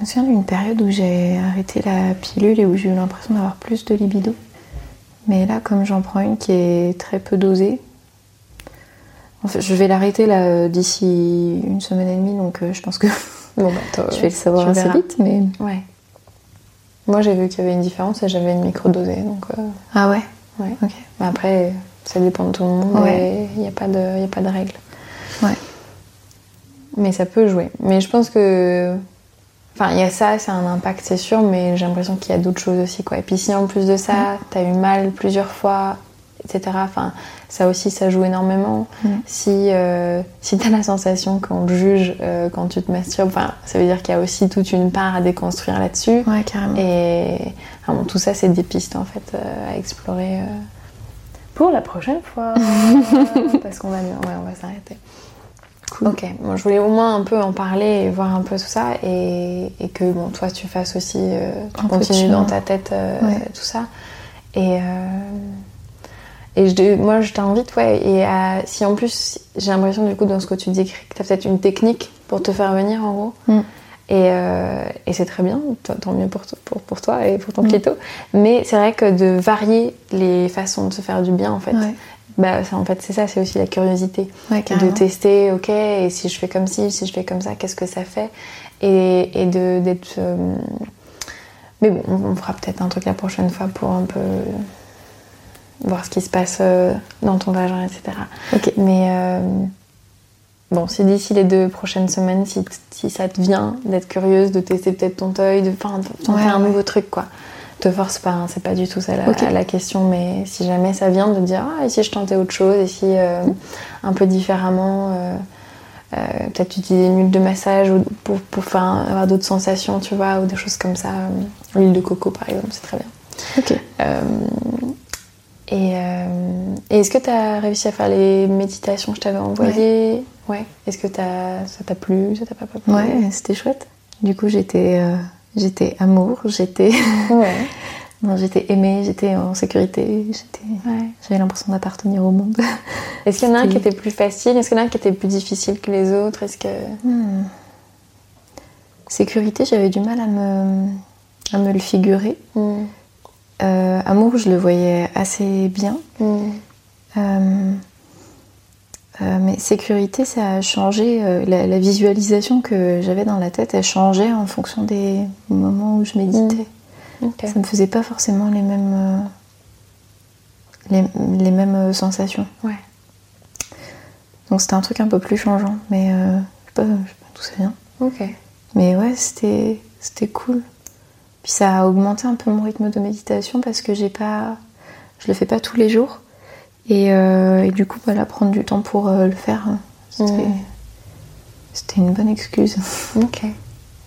me souviens d'une période où j'ai arrêté la pilule et où j'ai eu l'impression d'avoir plus de libido. Mais là, comme j'en prends une qui est très peu dosée, en fait, je vais l'arrêter là d'ici une semaine et demie, donc euh, je pense que Bon, bah, je vais le savoir assez verras. vite. Mais Ouais. Moi, j'ai vu qu'il y avait une différence et j'avais une micro-dosée, donc. euh, ah ouais, ouais. ok. Mais après, ça dépend de tout le monde Ouais. il n'y a, pas de- y a pas de règle. Ouais. Mais ça peut jouer. Mais je pense que. Enfin, il y a ça, c'est un impact, c'est sûr, mais j'ai l'impression qu'il y a d'autres choses aussi, quoi. Et puis si en plus de ça, t'as eu mal plusieurs fois, etc., enfin, ça aussi, ça joue énormément. Mm. Si, euh, si t'as la sensation qu'on te juge euh, quand tu te masturbes, enfin, ça veut dire qu'il y a aussi toute une part à déconstruire là-dessus. Ouais, carrément. Et bon, tout ça, c'est des pistes en fait euh, à explorer euh, pour la prochaine fois. Parce qu'on va, ouais, on va s'arrêter. Ok, bon, je voulais au moins un peu en parler et voir un peu tout ça et, et que bon, toi tu fasses aussi, tu continues dans ta tête Ouais. tout ça. Et, et je, moi je t'invite, ouais, et à- si en plus j'ai l'impression du coup dans ce que tu dis que tu as peut-être une technique pour te faire venir en gros. Mm. Et, euh, et c'est très bien, tant mieux pour, to- pour, pour toi et pour ton Mm. clito. Mais c'est vrai que de varier les façons de se faire du bien, en fait, Ouais, bah, ça, en fait c'est ça, c'est aussi la curiosité. ouais, de tester, ok, et si je fais comme ci, si je fais comme ça, qu'est-ce que ça fait? Et, et d'être. euh, Mais bon, on, on fera peut-être un truc la prochaine fois pour un peu voir ce qui se passe euh, dans ton vagin, etc. Ok. Mais euh, bon, si d'ici les deux prochaines semaines, si, si ça te vient d'être curieuse, de tester peut-être ton toy, de, tenter Ouais, un ouais. nouveau truc, quoi. Te force pas, hein, c'est pas du tout ça la, la question, mais si jamais ça vient de dire, ah, et si je tentais autre chose, et si euh, un peu différemment, euh, euh, peut-être utiliser une huile de massage ou pour, pour faire avoir d'autres sensations, tu vois, ou des choses comme ça. L'huile de coco, par exemple, c'est très bien. Ok. Euh, et euh, et est-ce que tu as réussi à faire les méditations que je t'avais envoyées Ouais. Est-ce que t'as- ça t'a plu Ça t'a pas plu Ouais, c'était chouette. Du coup, j'étais, euh, j'étais amour, j'étais, Ouais. non, j'étais aimée, j'étais en sécurité, j'étais, ouais. j'avais l'impression d'appartenir au monde. Est-ce qu'il y en a un qui était plus facile Est-ce qu'il y en a un qui était plus difficile que les autres Est-ce que. Hmm. Sécurité, j'avais du mal à me, à me le figurer. Hmm. Euh, amour, je le voyais assez bien. Hmm. Euh, sécurité, ça a changé. euh, la, la visualisation que j'avais dans la tête, elle changeait en fonction des moments où je méditais. Ok. Ça me faisait pas forcément les mêmes, euh, les, les mêmes euh, sensations. Ouais. Donc c'était un truc un peu plus changeant. Mais euh, je sais pas, je sais pas d'où ça vient. Ok. Mais ouais, c'était c'était cool. Puis ça a augmenté un peu mon rythme de méditation parce que j'ai pas, je le fais pas tous les jours. Et, euh, et du coup, voilà, prendre du temps pour euh, le faire, euh, c'était c'était une bonne excuse. Ok.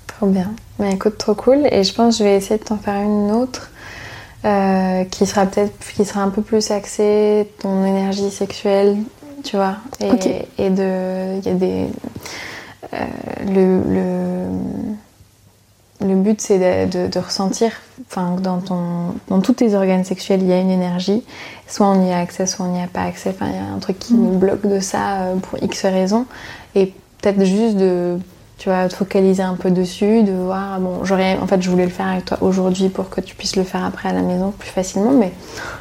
Trop bien. Mais écoute, trop cool. Et je pense que je vais essayer de t'en faire une autre euh, qui sera peut-être qui sera un peu plus axée ton énergie sexuelle, tu vois. Et, et de. Il y a des. le, le, le but, c'est de, de- de ressentir, enfin, dans, ton, dans tous tes organes sexuels, il y a une énergie. Soit on y a accès, soit on n'y a pas accès. Enfin, il y a un truc qui nous bloque de ça euh, pour X raisons. Et peut-être juste de, tu vois, te focaliser un peu dessus, de voir, bon, j'aurais, en fait, je voulais le faire avec toi aujourd'hui pour que tu puisses le faire après à la maison plus facilement, mais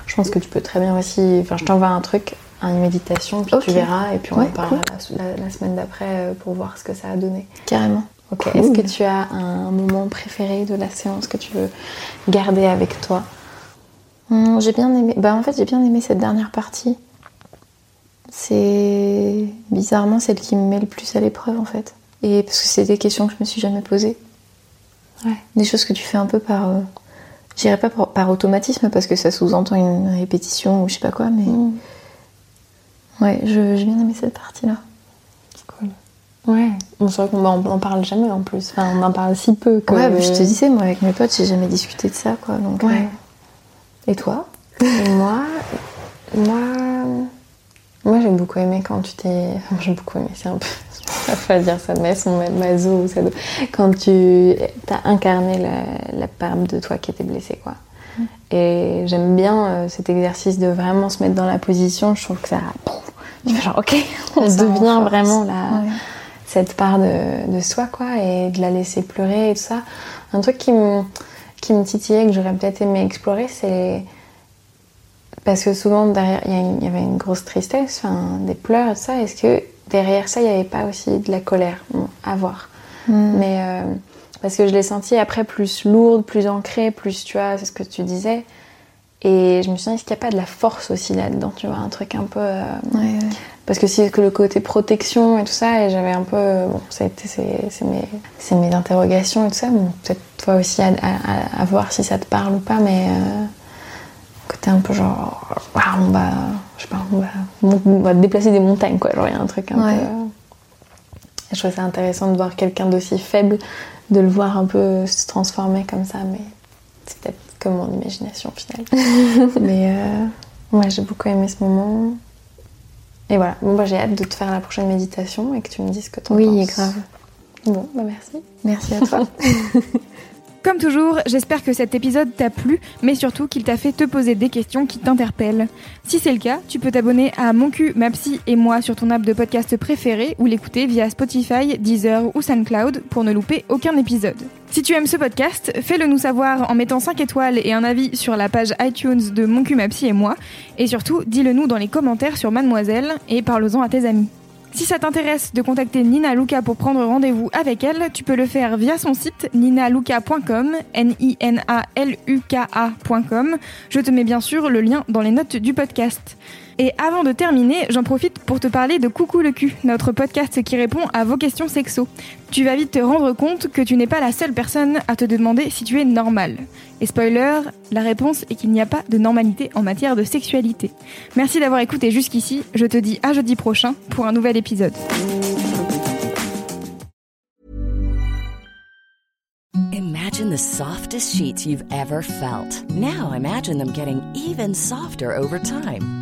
je pense que tu peux très bien aussi, enfin, je t'envoie un truc, une méditation, puis tu verras, et puis on Ouais, en parlera la semaine d'après euh, pour voir ce que ça a donné. Carrément. Ok. Cool. Est-ce que tu as un moment préféré de la séance que tu veux garder avec toi? Hum, j'ai bien aimé. Bah en fait, j'ai bien aimé cette dernière partie. C'est bizarrement celle qui me met le plus à l'épreuve en fait. Et parce que c'est des questions que je me suis jamais posées. Ouais. Des choses que tu fais un peu par. euh, pas par, par automatisme parce que ça sous-entend une répétition ou je sais pas quoi, mais. Ouais, je- j'ai bien aimé cette partie-là. Cool. Ouais. Bon, c'est vrai qu'on en, on en parle jamais en plus. Enfin, on en parle si peu que. Ouais, mais je te disais, moi avec mes potes, j'ai jamais discuté de ça quoi. Donc, Ouais. euh, Et toi? Et moi, moi, moi j'ai beaucoup aimé quand tu t'es. Enfin, j'ai beaucoup aimé, c'est un peu. Je peux pas dire ça, mais son mazo, ça quand tu as incarné la, la part de toi qui était blessée, quoi. Et j'aime bien euh, cet exercice de vraiment se mettre dans la position. Je trouve que ça. Tu fais genre, ok, on Ça devient vraiment la, Ouais. Cette part de, de soi, quoi, et de la laisser pleurer et tout ça. Un truc qui me, qui me titillait, que j'aurais peut-être aimé explorer, c'est. Parce que souvent, derrière, il y, avait une grosse tristesse, enfin, des pleurs et tout ça. Est-ce que derrière ça, il n'y avait pas aussi de la colère? Bon, à voir. Mm. Mais. euh, parce que je l'ai sentie après plus lourde, plus ancrée, plus, tu vois, c'est ce que tu disais. Et je me suis dit, est-ce qu'il n'y a pas de la force aussi là-dedans, tu vois, un truc un peu. euh, Ouais, ouais. Parce que c'est que le côté protection et tout ça, et j'avais un peu. Bon, ça a été c'est mes, c'est mes interrogations et tout ça. Bon, peut-être toi aussi à, à- à voir si ça te parle ou pas, mais. euh, côté un peu genre. ah, on va. Je sais pas, on va, on va déplacer des montagnes, quoi. Genre, il y a un truc un Ouais. peu. euh, je trouvais ça intéressant de voir quelqu'un d'aussi faible, de le voir un peu se transformer comme ça, mais c'est peut-être que mon imagination au final. mais euh, ouais, j'ai beaucoup aimé ce moment. Et voilà, bon, bah, j'ai hâte de te faire la prochaine méditation et que tu me dises ce que tu en Oui, penses. grave. Bon, bah merci. Merci à toi. Comme toujours, j'espère que cet épisode t'a plu, mais surtout qu'il t'a fait te poser des questions qui t'interpellent. Si c'est le cas, tu peux t'abonner à Mon cul, ma psy et moi sur ton app de podcast préféré ou l'écouter via Spotify, Deezer ou SoundCloud pour ne louper aucun épisode. Si tu aimes ce podcast, fais-le nous savoir en mettant 5 étoiles et un avis sur la page iTunes de Mon cul, ma psy et moi. Et surtout, dis-le nous dans les commentaires sur Mademoiselle et parle-en à tes amis. Si ça t'intéresse de contacter Nina Luca pour prendre rendez-vous avec elle, tu peux le faire via son site ninaluca.com, N-I-N-A-L-U-K-A.com. Je te mets bien sûr le lien dans les notes du podcast. Et avant de terminer, j'en profite pour te parler de Coucou le cul, notre podcast qui répond à vos questions sexo. Tu vas vite te rendre compte que tu n'es pas la seule personne à te demander si tu es normal. Et spoiler, la réponse est qu'il n'y a pas de normalité en matière de sexualité. Merci d'avoir écouté jusqu'ici, je te dis à jeudi prochain pour un nouvel épisode. Imagine the softest sheets you've ever felt. Now imagine them getting even softer over time.